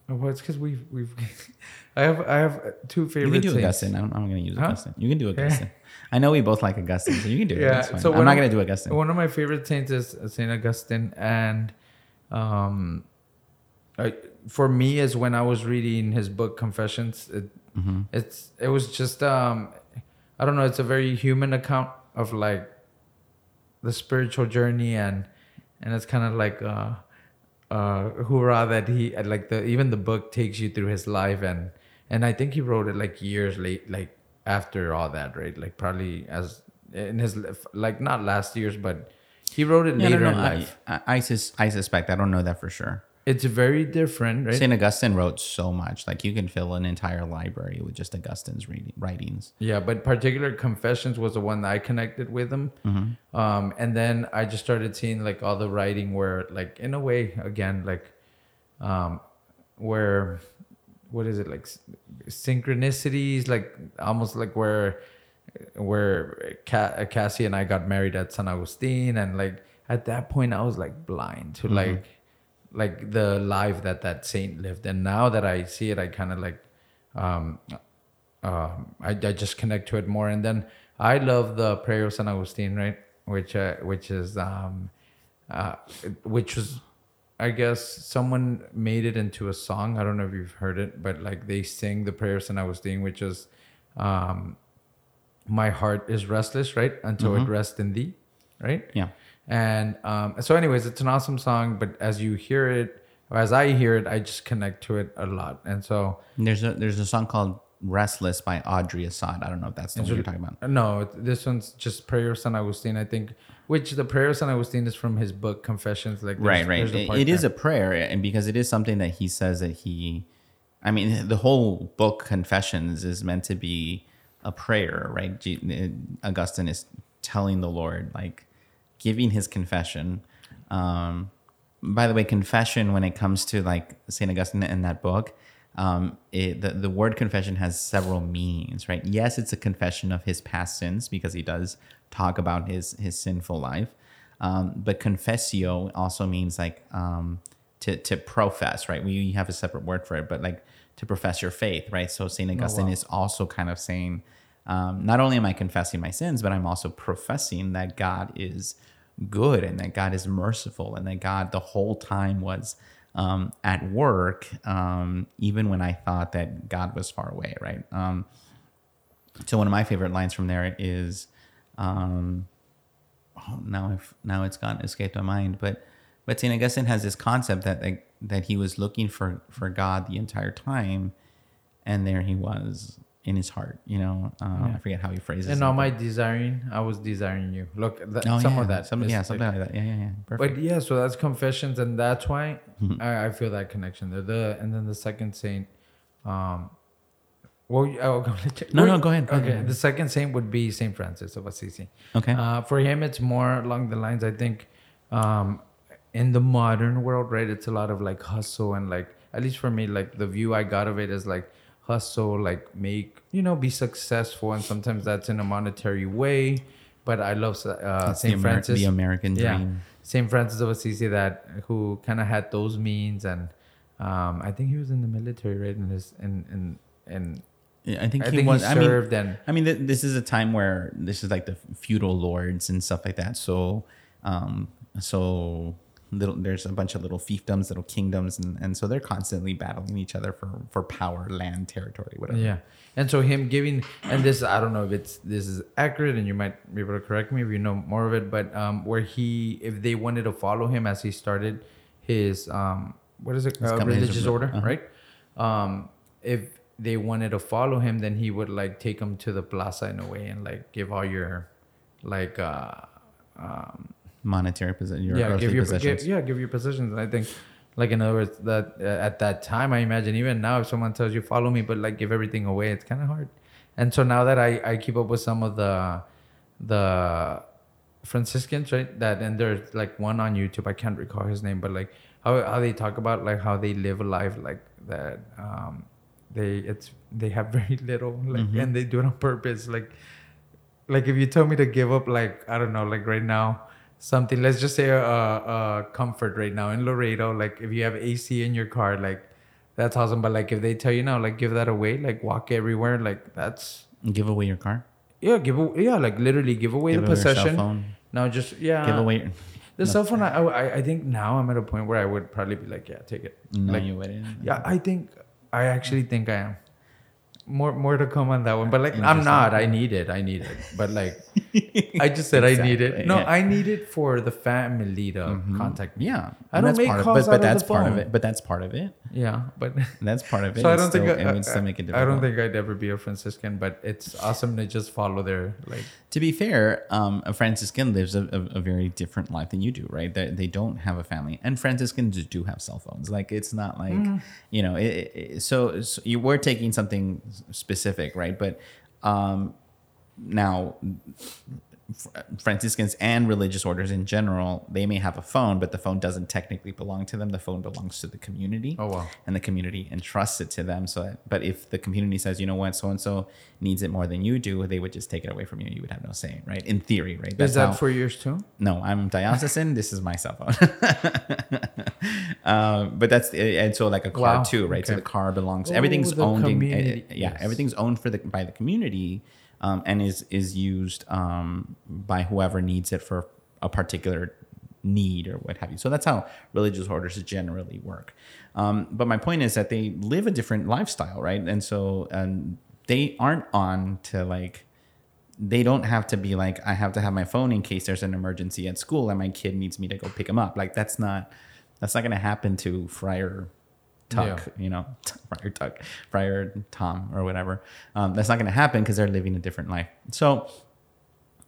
well, it's because we've we've. I have I have two favorite. You can do saints. Augustine. I'm, I'm going to use Huh? Augustine. You can do Augustine. I know we both like Augustine, so you can do it. Yeah, fine. so I'm not going to do Augustine. One of my favorite saints is Saint Augustine, and um, I, for me is when I was reading his book Confessions. It, Mm-hmm. It's it was just um, I don't know. It's a very human account of like the spiritual journey, and and it's kind of like uh, uh, hoorah that he like the even the book takes you through his life, and and I think he wrote it like years late, like after all that, right? Like probably as in his like not last year's, but he wrote it Yeah, no, later no, in I, life. I, I, sus- I suspect. I don't know that for sure. It's very different, right? St. Augustine wrote so much. Like you can fill an entire library with just Augustine's reading, writings. Yeah, but particular confessions was the one that I connected with him. Mm-hmm. Um, and then I just started seeing like all the writing where, like, in a way, again, like, um, where, what is it like, synchronicities, like almost like where, where Cassie and I got married at San Agustin, and like at that point I was like blind to like, like the life that that saint lived. And now that I see it, I kind of like, um, um, I, I just connect to it more. And then I love the prayer of San Agustin, right? Which uh, which is um, uh, which was I guess someone made it into a song. I don't know if you've heard it, but like they sing the prayers and I was doing, which is um, my heart is restless, right? Until it rests in thee, right? Yeah. And um, so, anyways, it's an awesome song. But as you hear it, or as I hear it, I just connect to it a lot. And so, There's a there's a song called "Restless" by Audrey Assad. I don't know if that's the one you're talking about. no, this one's just prayer of San Agustin. I think, which the prayer of San Agustin is from his book Confessions. Like, Right, right. there's a It- it is a prayer, and because it is something that he says that he, I mean, the whole book Confessions is meant to be a prayer, right? Augustine is telling the Lord, like, giving his confession. Um, by the way, confession when it comes to like Saint Augustine in that book, um, it, the the word confession has several meanings, right? Yes, it's a confession of his past sins because he does talk about his his sinful life. Um, but confessio also means like um, to to profess, right? We have a separate word for it, but like to profess your faith, right? So Saint Augustine wow. is also kind of saying, um, not only am I confessing my sins, but I'm also professing that God is good and that God is merciful and that God the whole time was um, at work, um, even when I thought that God was far away, right? Um, so one of my favorite lines from there is, um, oh, now I've, now it's gone escaped my mind, but but Saint Augustine has this concept that like, that he was looking for for God the entire time, and there he was in his heart. You know, uh, I forget how he phrases it. And it. all my desiring, I was desiring you. Look, that, oh, some yeah, of that. some, yeah, something like that. Yeah, yeah, yeah. Perfect. But yeah, so that's confessions, and that's why Mm-hmm. I, I feel that connection there. The and then the second saint, um, well, oh, No, no, go ahead, okay, the second saint would be Saint Francis of Assisi. okay. Uh, for him, it's more along the lines. I think, um, in the modern world, right? It's a lot of like hustle and like at least for me, like the view I got of it is like hustle, like make you know be successful, and sometimes that's in a monetary way. But I love uh, That's the, Saint Amer- Francis. the American dream. Yeah. Saint Francis of Assisi that who kind of had those means and um, I think he was in the military right in his in in in I think I he think was. he I mean, and I mean, th- this is a time where this is like the feudal lords and stuff like that. So, um, so little there's a bunch of little fiefdoms, little kingdoms, and, and so they're constantly battling each other for for power, land, territory, whatever. yeah and so him giving and this I don't know if it's this is accurate and you might be able to correct me if you know more of it but um, where he if they wanted to follow him as he started his um what is it uh, religious order uh-huh. right um if they wanted to follow him then he would like take them to the plaza in a way and like give all your like uh um Monetary position, your yeah, give your give, yeah, give your possessions. And I think, like in other words, that uh, at that time, I imagine even now, if someone tells you follow me, but like give everything away, it's kind of hard. And so now that I I keep up with some of the the Franciscans, right? That and there's like one on YouTube. I can't recall his name, but like how how they talk about like how they live a life like that. Um, they it's they have very little like Mm-hmm. and they do it on purpose like like if you tell me to give up like i don't know like right now something let's just say a, a comfort right now in laredo like if you have ac in your car like that's awesome but like if they tell you now like give that away like walk everywhere like that's Give away your car. yeah give away yeah like literally give away Give the away possession now just yeah Give away. Your, the cell phone I, I i think now i'm at a point where i would probably be like yeah take it no, like you wouldn't. yeah i think i actually think i am. More more to come on that one but like i'm not. I need it. I need it. But like i just said i need it no yeah. i need it for the family to contact me Yeah, I and don't make part of, calls but, out but of the that's part of it. But that's part of it. yeah but That's part of it. so i don't think still- I, would still make it I, I don't think i'd ever be a franciscan but it's awesome to just follow their like To be fair, um, a Franciscan lives a, a, a very different life than you do, right? They, they don't have a family, and Franciscans do have cell phones. Like it's not like Mm-hmm. you know. It, it, so, so you were taking something specific, right? But um, now Franciscans and religious orders in general, they may have a phone, but the phone doesn't technically belong to them. The phone belongs to the community. Oh, wow. And the community entrusts it to them. So, that, but if the community says, you know what, so and so needs it more than you do, they would just take it away from you. You would have no say, right? In theory, right? Is that how- for yours too? no, I'm diocesan. this is my cell phone. um, but that's and so like a car Wow, too, right? So the car belongs. Oh, everything's owned. In, yeah, yes. everything's owned for the by the community, um, and is is used um, by whoever needs it for a particular need or what have you. So that's how religious orders generally work. Um, but my point is that they live a different lifestyle, right? And so um, they aren't on to like they don't have to be like I have to have my phone in case there's an emergency at school and my kid needs me to go pick him up. Like that's not that's not going to happen to Friar Tuck, you know, Friar Tuck, Friar Tom or whatever. Um, that's not going to happen because they're living a different life. So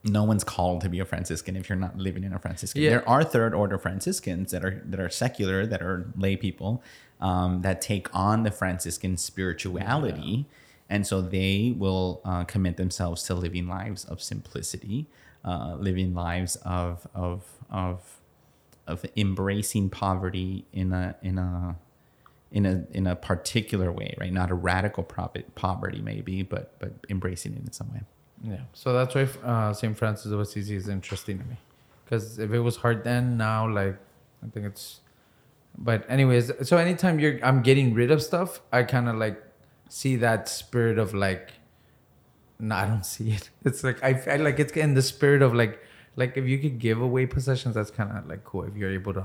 no one's called to be a Franciscan if you're not living in a Franciscan. Yeah. There are third order Franciscans that are that are secular, that are lay people, um, that take on the Franciscan spirituality, and so they will uh, commit themselves to living lives of simplicity, uh, living lives of of of of embracing poverty in a in a in a in a particular way, right? Not a radical profit, poverty, maybe, but but embracing it in some way. Yeah. So that's why uh, St. Francis of Assisi is interesting to me. Because if it was hard then, now, like, I think it's. But, anyways, so anytime you're, I'm getting rid of stuff, I kind of like see that spirit of like, no, I don't see it. It's like, I feel like it's in the spirit of like, like if you could give away possessions, that's kind of like cool if you're able to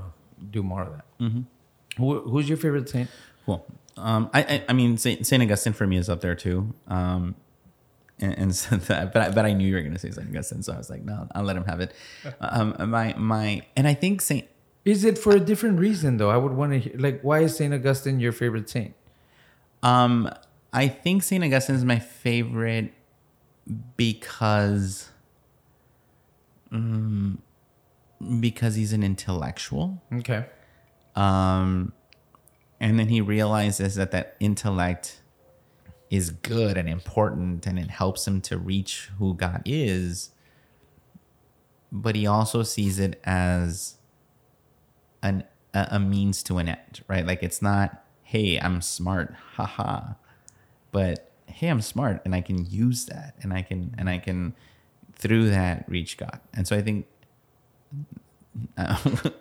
do more of that. Mm-hmm. Who, who's your favorite saint? Cool. Um, I, I I mean Saint Saint Augustine for me is up there too. Um, and, and so that, but I, but I knew you were going to say Saint Augustine, so I was like, no, I'll let him have it. Um, my my and I think Saint Is it for a different reason though? I would want to hear, like, why is Saint Augustine your favorite saint? Um, I think Saint Augustine is my favorite because, mm, because he's an intellectual. Okay. Um, and then he realizes that that intellect is good and important, and it helps him to reach who God is. But he also sees it as an a, a means to an end, right? Like it's not, hey, I'm smart, haha, but hey, I'm smart, and I can use that, and I can and I can through that reach God. And so I think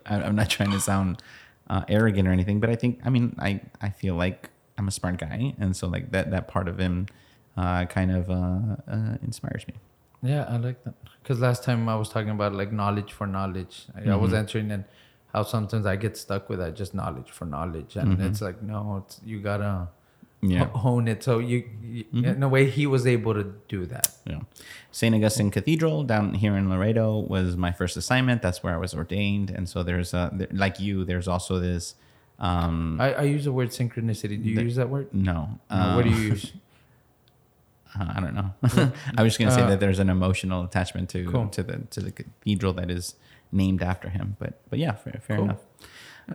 I'm not trying to sound uh, arrogant or anything, but I think I mean I I feel like I'm a smart guy, and so like that that part of him uh, kind of uh, uh, inspires me. Yeah, I like that. Because last time I was talking about like knowledge for knowledge. I, I was answering and how sometimes I get stuck with that, just knowledge for knowledge, and it's like no, it's you gotta Yeah. ho- hone it. So you, you in a way, he was able to do that. Yeah. St. Augustine Cathedral down here in Laredo was my first assignment. That's where I was ordained, and so there's a like you. There's also this. Um, I, I use the word synchronicity. Do you use that word? no, No, what do um, you use? Uh, I don't know. I was just gonna say Uh, that there's an emotional attachment to Cool. to the to the cathedral that is named after him. But but yeah, fair, fair Cool. enough.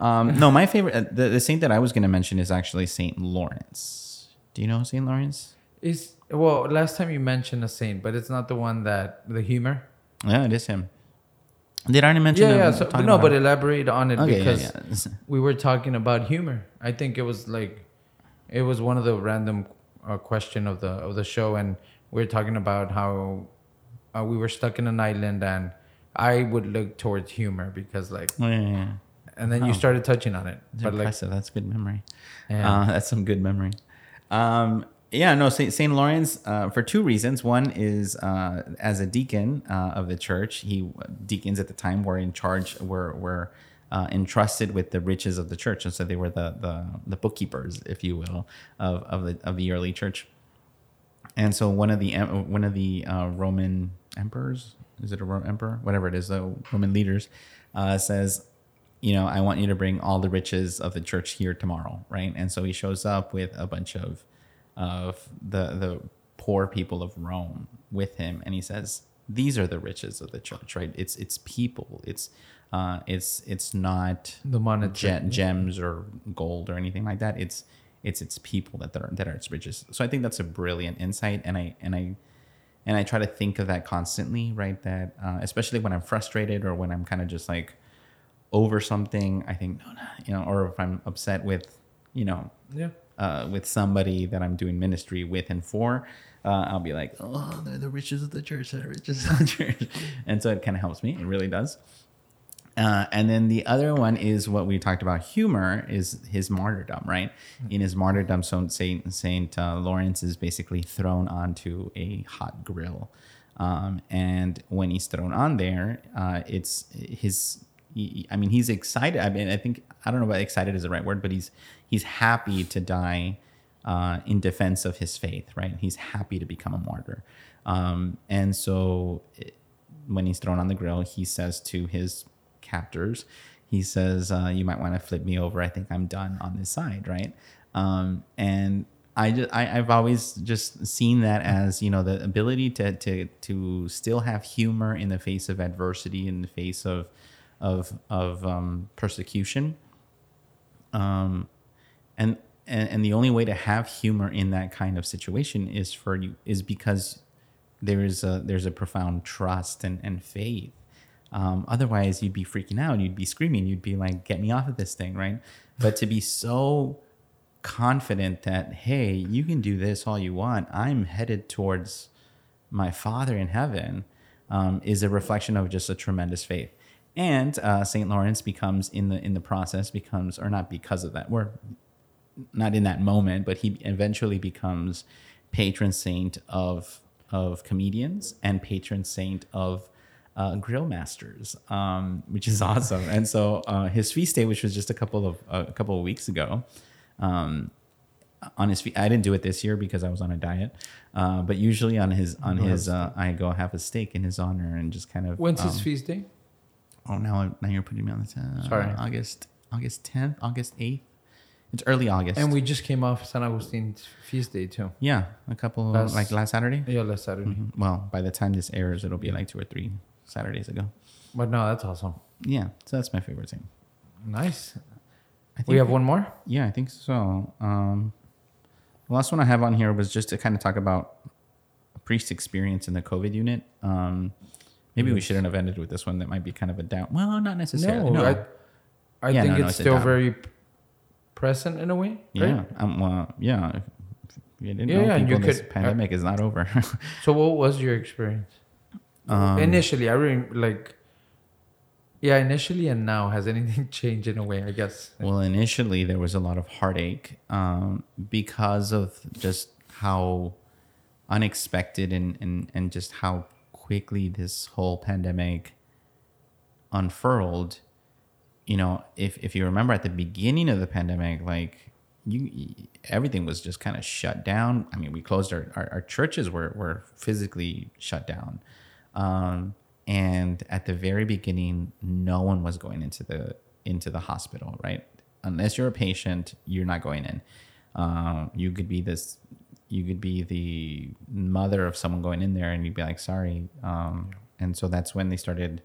Um, no, my favorite uh, the, the saint that I was gonna mention is actually Saint Lawrence. Do you know Saint Lawrence? Is well, last time you mentioned a saint, but it's not the one that the humor. Yeah, it is him. Did I mention? Yeah, yeah. So, no, but elaborate on it okay, because yeah, yeah. we were talking about humor. I think it was like, it was one of the random uh, question of the of the show, and we were talking about how uh, we were stuck in an island, and I would look towards humor because like, Oh, yeah. And then you Oh. started touching on it, It's but like, impressive. That's good memory. Yeah. Uh, that's some good memory. Um, yeah, no, Saint, Saint Lawrence uh, for two reasons. One is uh, as a deacon uh, of the church, he deacons at the time were in charge, were were uh, entrusted with the riches of the church, and so they were the the, the bookkeepers, if you will, of, of the of the early church. And so one of the one of the uh, Roman emperors, is it a Roman emperor, whatever it is, the Roman leaders, uh, says, you know, I want you to bring all the riches of the church here tomorrow, right? And so he shows up with a bunch of of the the poor people of Rome with him, and he says, these are the riches of the church, right? It's it's people, it's uh, it's it's not the monetary. ge- gems or gold or anything like that. It's it's it's people that are that are its riches. So I think that's a brilliant insight, and I and I and I try to think of that constantly, right? That uh, especially when I'm frustrated or when I'm kind of just like over something, I think, no, no, you know, or if I'm upset with, you know, Yeah. uh, with somebody that I'm doing ministry with and for, uh, I'll be like, oh, they're the riches of the church, they're the riches of the church. and so it kind of helps me. It really does. Uh, and then the other one is what we talked about. Humor is his martyrdom, right? In his martyrdom, so Saint Saint uh, Lawrence is basically thrown onto a hot grill, um, and when he's thrown on there, uh, it's his. He, I mean, he's excited. I mean, I think I don't know about excited is the right word, but he's he's happy to die uh, in defense of his faith, right? He's happy to become a martyr, um, and so it, when he's thrown on the grill, he says to his captors, he says, uh, "You might want to flip me over. I think I'm done on this side, right?" Um, and I, just, I I've always just seen that as you know the ability to to to still have humor in the face of adversity, in the face of of of um, persecution. Um, and, and and the only way to have humor in that kind of situation is for you is because there is a there's a profound trust and, and faith. Um, otherwise you'd be freaking out. You'd be screaming. You'd be like get me off of this thing right? But to be so confident that hey you can do this all you want. I'm headed towards my father in heaven um, is a reflection of just a tremendous faith and uh, saint lawrence becomes in the in the process becomes or not because of that we're not in that moment, but he eventually becomes patron saint of of comedians and patron saint of uh, grill masters, um, which is awesome. And so uh, his feast day, which was just a couple of a couple of weeks ago, um, on his feet. I didn't do it this year because I was on a diet, uh, but usually on his on his uh, I go have a steak in his honor and just kind of. When's his um, feast day? Oh, now now you're putting me on the uh, Sorry. August August tenth, August eighth. It's early August. And we just came off San Agustine's feast day too. Yeah, a couple Last- like last Saturday. Yeah, last Saturday. Mhm. Well, by the time this airs, it'll be like two or three Saturdays ago. But no, that's awesome. Yeah, so that's my favorite thing. Nice. I think We have one more. Yeah, I think so. Um, the last one I have on here was just to kind of talk about priest experience in the COVID unit. Um, maybe we shouldn't have ended with this one. That might be kind of a down. Well, not necessarily. No, No, I, I Yeah, think no, no, it's it's still very present in a way. yeah, Right? um, well, yeah. You didn't Yeah, know, yeah, people, you this could- pandemic is not over. So what was your experience? Um, initially, I really like. Yeah, initially and now, has anything changed in a way? I guess. Well, initially there was a lot of heartache um, because of just how unexpected and, and, and just how quickly this whole pandemic unfurled. You know, if, if you remember at the beginning of the pandemic, like you, everything was just kind of shut down. I mean, we closed our, our, our churches were, were physically shut down. Um, and at the very beginning, no one was going into the into the hospital, right? Unless you're a patient, you're not going in. Um, you could be this, you could be the mother of someone going in there, and you'd be like, sorry. Um, and so that's when they started.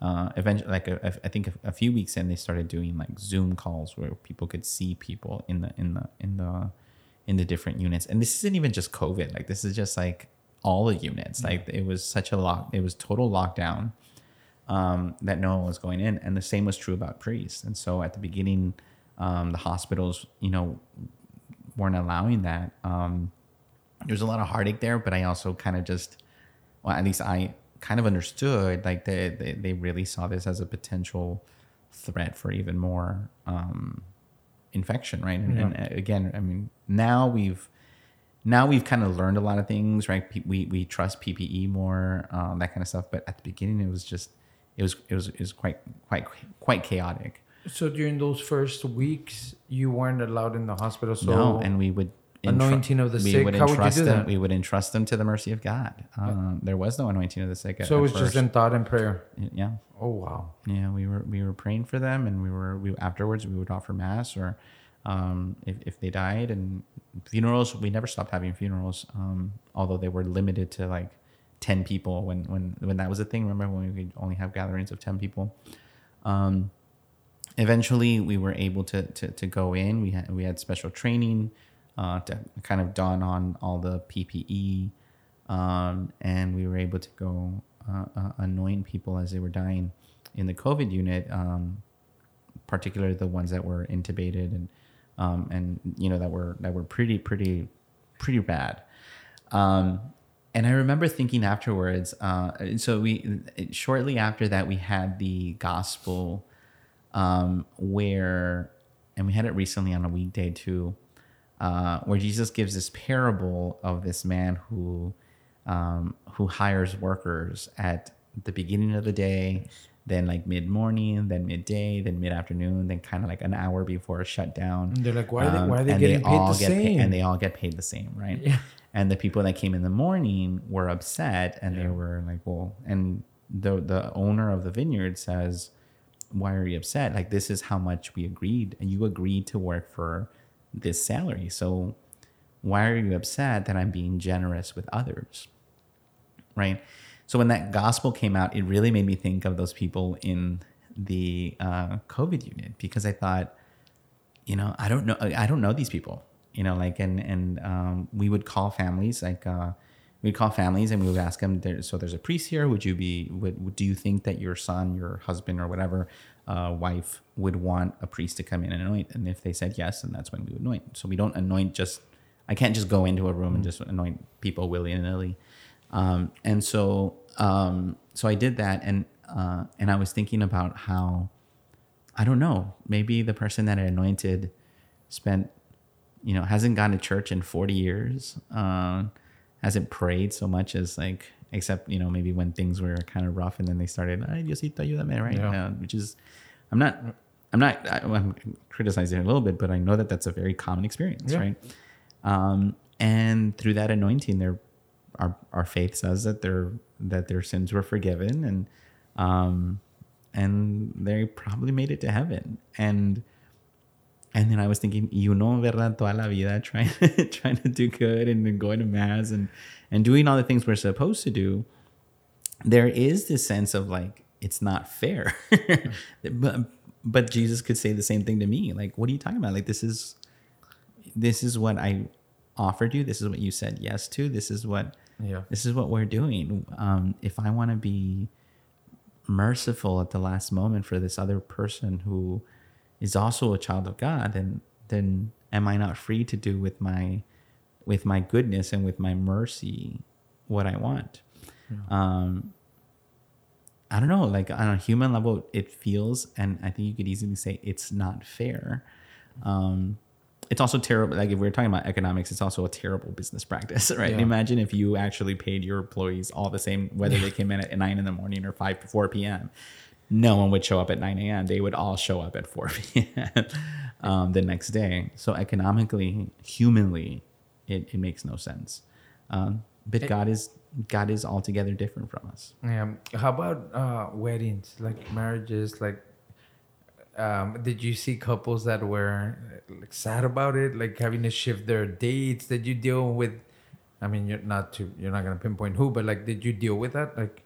Uh, eventually, like a, a- I think a, a few weeks in, they started doing like Zoom calls where people could see people in the in the in the in the different units. And this isn't even just COVID. Like this is just like all the units. Like it was such a lock. It was total lockdown um, that no one was going in, and the same was true about priests. And so at the beginning, um, the hospitals, you know, weren't allowing that. Um, there was a lot of heartache there, but I also kind of just, well, at least I kind of understood like they they, they really saw this as a potential threat for even more um, infection, right? And, and uh, again, I mean, now we've now we've kind of learned a lot of things, right? We we trust PPE more, um, that kind of stuff. But at the beginning, it was just it was it was it was quite quite quite chaotic. So during those first weeks, you weren't allowed in the hospital. So no, and we would anointing of the we sick, Would how would you do them, that? We would entrust them to the mercy of God. Um, there was no anointing of the sick. At, so it was just in thought and prayer. yeah. Oh wow. Yeah, we were we were praying for them, and we were we afterwards we would offer mass, or um, if if they died, and funerals. We never stopped having funerals, um, although they were limited to like ten people when when when that was a thing. Remember when we could only have gatherings of ten people? Um, eventually, we were able to to, to go in. We had we had special training uh, to kind of don on all the PPE um, and we were able to go uh, uh, anoint people as they were dying in the COVID unit, um, particularly the ones that were intubated and um, and you know that were that were pretty pretty pretty bad. Um, and I remember thinking afterwards. Uh, so we shortly after that we had the gospel um, where, and we had it recently on a weekday too, uh, where Jesus gives this parable of this man who um, who hires workers at the beginning of the day, then like mid morning, then midday, then mid afternoon, then kind of like an hour before a shutdown. And they're like, why are they, Um, why are they and getting paid all the same? and they all get paid the same, right? Yeah. And the people that came in the morning were upset, and they were like, "Well," and the the owner of the vineyard says, "Why are you upset? Like this is how much we agreed, and you agreed to work for this salary. So why are you upset that I'm being generous with others?" Right. So when that gospel came out, it really made me think of those people in the uh, COVID unit because I thought, you know, I don't know, I don't know these people, you know, like, and and um, we would call families, like, uh, we'd call families and we would ask them. There, so there's a priest here. Would you be? Would, do you think that your son, your husband, or whatever uh, wife would want a priest to come in and anoint? And if they said yes, then that's when we would anoint. So we don't anoint just. I can't just go into a room and just anoint people willy nilly. Um, and so, um, so I did that, and uh, and I was thinking about how, I don't know, maybe the person that I anointed spent, you know, hasn't gone to church in forty years, uh, hasn't prayed so much as like, except you know, maybe when things were kind of rough, and then they started, ay Diosito ayúdame, right? Yeah. Uh, which is, I'm not, I'm not, I, I'm criticizing it a little bit, but I know that that's a very common experience, Yeah. right? Um, and through that anointing, their our our faith says that their that their sins were forgiven, and um, and they probably made it to heaven. And and then I was thinking, you know, verdad, toda la vida trying trying to do good and then going to mass and and doing all the things we're supposed to do. There is this sense of like it's not fair, but but Jesus could say the same thing to me. Like, what are you talking about? Like, this is this is what I offered you. This is what you said yes to. This is what Yeah. this is what we're doing. Um, if I want to be merciful at the last moment for this other person who is also a child of God, then then am I not free to do with my with my goodness and with my mercy what I want? Um, I don't know, like on a human level, it feels, and I think you could easily say it's not fair. Um, it's also terrible. Like if we're talking about economics, it's also a terrible business practice, right? Yeah. Imagine if you actually paid your employees all the same, whether they came in at nine in the morning or five four p.m. No one would show up at nine a.m. They would all show up at four p.m. um, the next day. So economically, humanly, it, it makes no sense. Um, but God is God is altogether different from us. Yeah. How about uh, weddings, like marriages? Like, um, did you see couples that were like sad about it, like having to shift their dates? Did you deal with? I mean, you're not to you're not gonna pinpoint who, but like, did you deal with that? Like,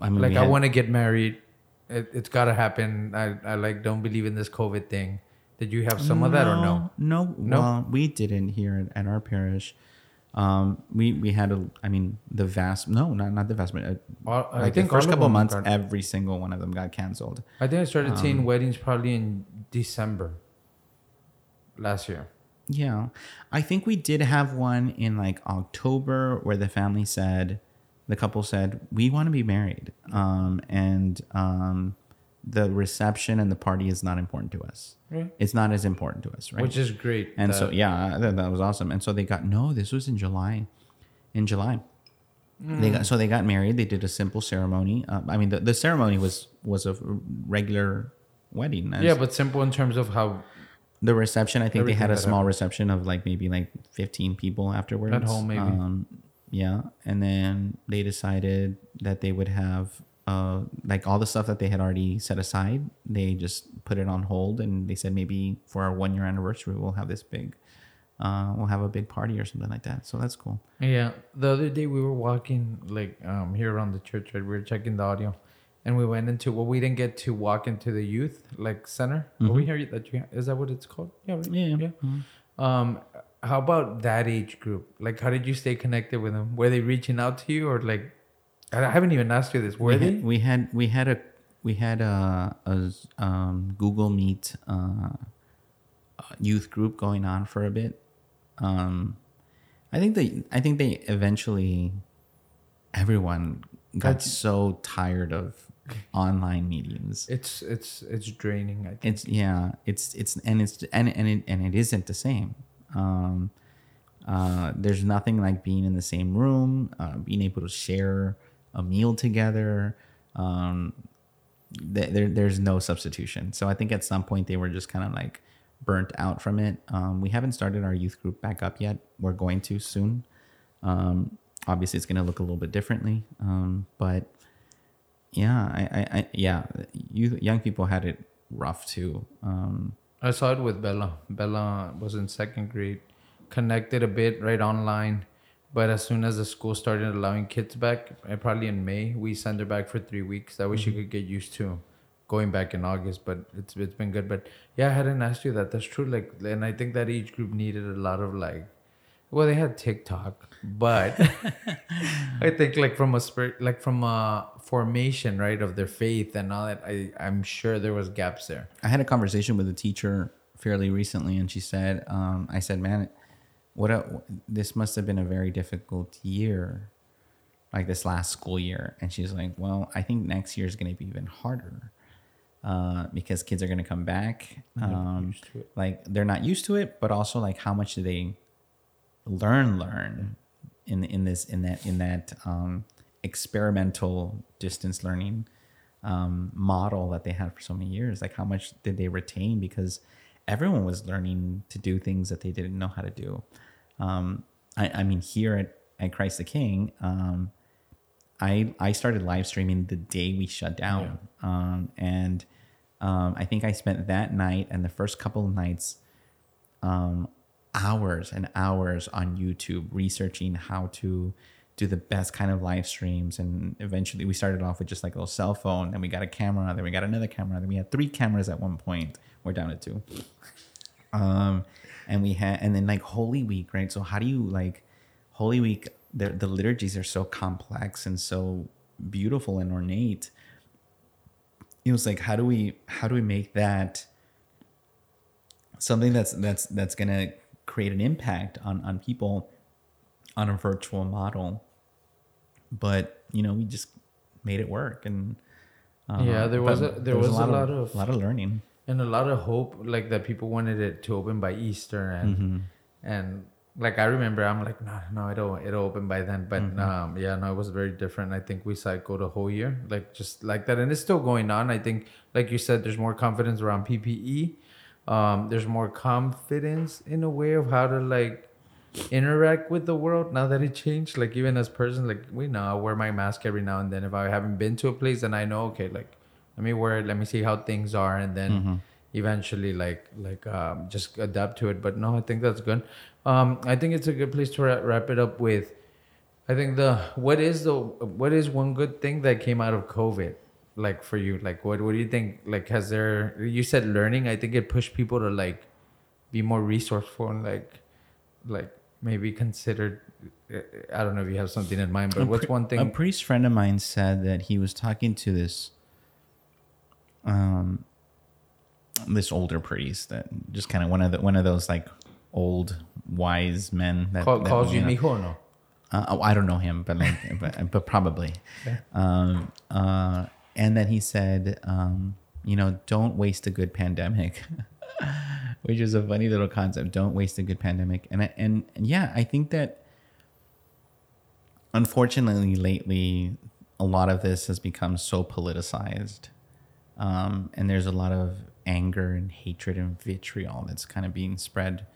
I mean, like we I want to get married. It, it's gotta happen. I, I like don't believe in this COVID thing. Did you have some of that or no? No, No? Well, we didn't here at, our parish. Um, we we had a, I mean, the vast no, not not the vast, but uh, All- I think the first couple months, got- every single one of them got canceled. I think I started seeing Um, weddings probably in December last year. Yeah, I think we did have one in like October where the family said, the couple said, we want to be married, um, and um, the reception and the party is not important to us. Yeah. It's not as important to us, right? Which is great. And so yeah, that, that was awesome. And so they got no, this was in July. In July, they Mm. got so they got married. They did a simple ceremony. Uh, I mean, the, the ceremony was was a regular wedding. As yeah, but simple in terms of how the reception, I think they had a small happened. reception of like maybe like fifteen people afterwards At home, maybe. Um, yeah, and then they decided that they would have uh like all the stuff that they had already set aside. They just put it on hold, and they said maybe for our one year anniversary we'll have this big, uh, we'll have a big party or something like that. So that's cool. Yeah, the other day we were walking like um here around the church, right? We were checking the audio, and we went into well, we didn't get to walk into the youth like center. Are we here that you is that what it's called? Yeah, right? Yeah, yeah. Um, how about that age group? Like, how did you stay connected with them? Were they reaching out to you, or like, I haven't even asked you this. Were we they? had, we had we had a we had a, a um, Google Meet uh, youth group going on for a bit. Um, I think they I think they eventually everyone got That's- so tired of online meetings. It's it's it's draining. I think. It's yeah, it's it's and it's and and it and it isn't the same. Um, uh, there's nothing like being in the same room, uh, being able to share a meal together. Um, th- there there's no substitution. So I think at some point they were just kind of like burnt out from it. Um, we haven't started our youth group back up yet. We're going to soon. Um, obviously, it's going to look a little bit differently, um, but yeah, I, I, I yeah, youth, young people had it rough too. Um, I saw it with Bella. Bella was in second grade, connected a bit right online, but as soon as the school started allowing kids back, uh, probably in May, we sent her back for three weeks. That way she could get used to going back in August. But it's it's been good. But yeah, I hadn't asked you that. That's true. Like, and I think that age group needed a lot of like. Well, they had TikTok, but I think like from a spirit, like from a formation, right, of their faith and all that. I I'm sure there was gaps there. I had a conversation with a teacher fairly recently, and she said, um, "I said, man, what a, this must have been a very difficult year, like this last school year." And she's like, "Well, I think next year is going to be even harder uh, because kids are going to come back. Um, like they're not used to it, but also like how much do they learn learn in in this in that in that um, experimental distance learning um, model that they had for so many years like how much did they retain because everyone was learning to do things that they didn't know how to do. Um, I, I mean here at, at christ the king um, I, I started live streaming the day we shut down. Um, and um, i think i spent that night and the first couple of nights um, hours and hours on YouTube researching how to do the best kind of live streams. And eventually we started off with just like a little cell phone, then we got a camera, then we got another camera, then we had three cameras at one point. We're down to two. Um, and we had, and then like Holy Week, right? So how do you like Holy Week? The, the liturgies are so complex and so beautiful and ornate. It was like, how do we, how do we make that something that's that's that's gonna create an impact on on people on a virtual model. But you know we just made it work and uh, Yeah, there was a- there was a lot of- a lot of learning. and a lot of hope like that people wanted it to open by easter and Mm-hmm. and like i remember i'm like no no it'll it'll open by then. But Mm-hmm. um yeah no it was very different. I think we cycled a whole year like just like that and it's still going on. I think like you said there's more confidence around ppe um there's more confidence in a way of how to like interact with the world now that it changed. Like even as person like we know i wear my mask every now and then. If i haven't been to a place then i know okay like let me wear it. Let me see how things are and then eventually like like um, just adapt to it. But no i think that's good. Um i think it's a good place to wrap, wrap it up with. I think the what is the what is one good thing that came out of covid like for you? Like what what do you think like has there you said learning i think it pushed people to like be more resourceful and like like maybe considered i don't know if you have something in mind but A what's one thing a priest friend of mine said that he was talking to this um this older priest that just kind of one of the one of those like old wise men that, call, that, calls you mijo no? Uh, oh, I don't know him, but like, but, but probably. Um, uh, and then he said, um, you know, don't waste a good pandemic, which is a funny little concept. Don't waste a good pandemic. And and, and yeah, I think that unfortunately lately, a lot of this has become so politicized, um, and there's a lot of anger and hatred and vitriol that's kind of being spread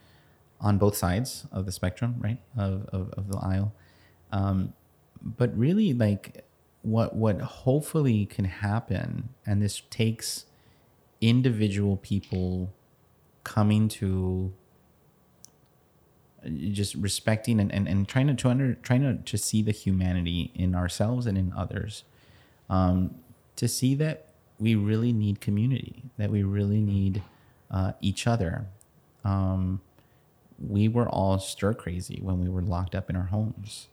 on both sides of the spectrum, right, of, of, of the aisle. Um, but really, like what what hopefully can happen, and this takes individual people coming to just respecting and, and, and trying to, to under, trying to, to see the humanity in ourselves and in others um, to see that we really need community that we really need uh, each other um, we were all stir crazy when we were locked up in our homes.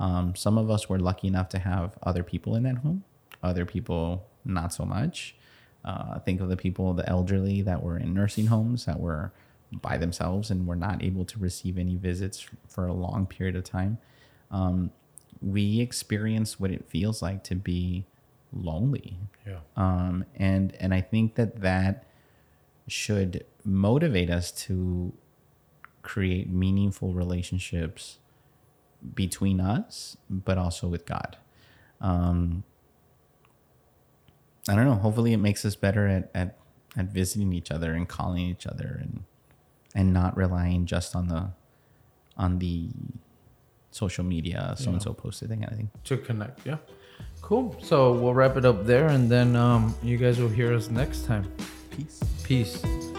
Um, some of us were lucky enough to have other people in that home, other people not so much. Uh, think of the people, the elderly that were in nursing homes that were by themselves and were not able to receive any visits for a long period of time. Um, we experience what it feels like to be lonely. Yeah. Um, and and I think that that should motivate us to create meaningful relationships between us, but also with God. Um, I don't know. Hopefully, it makes us better at, at at visiting each other and calling each other and and not relying just on the on the social media so and so posted thing of thing. To connect. Yeah. Cool. So we'll wrap it up there, and then um, you guys will hear us next time. Peace. Peace.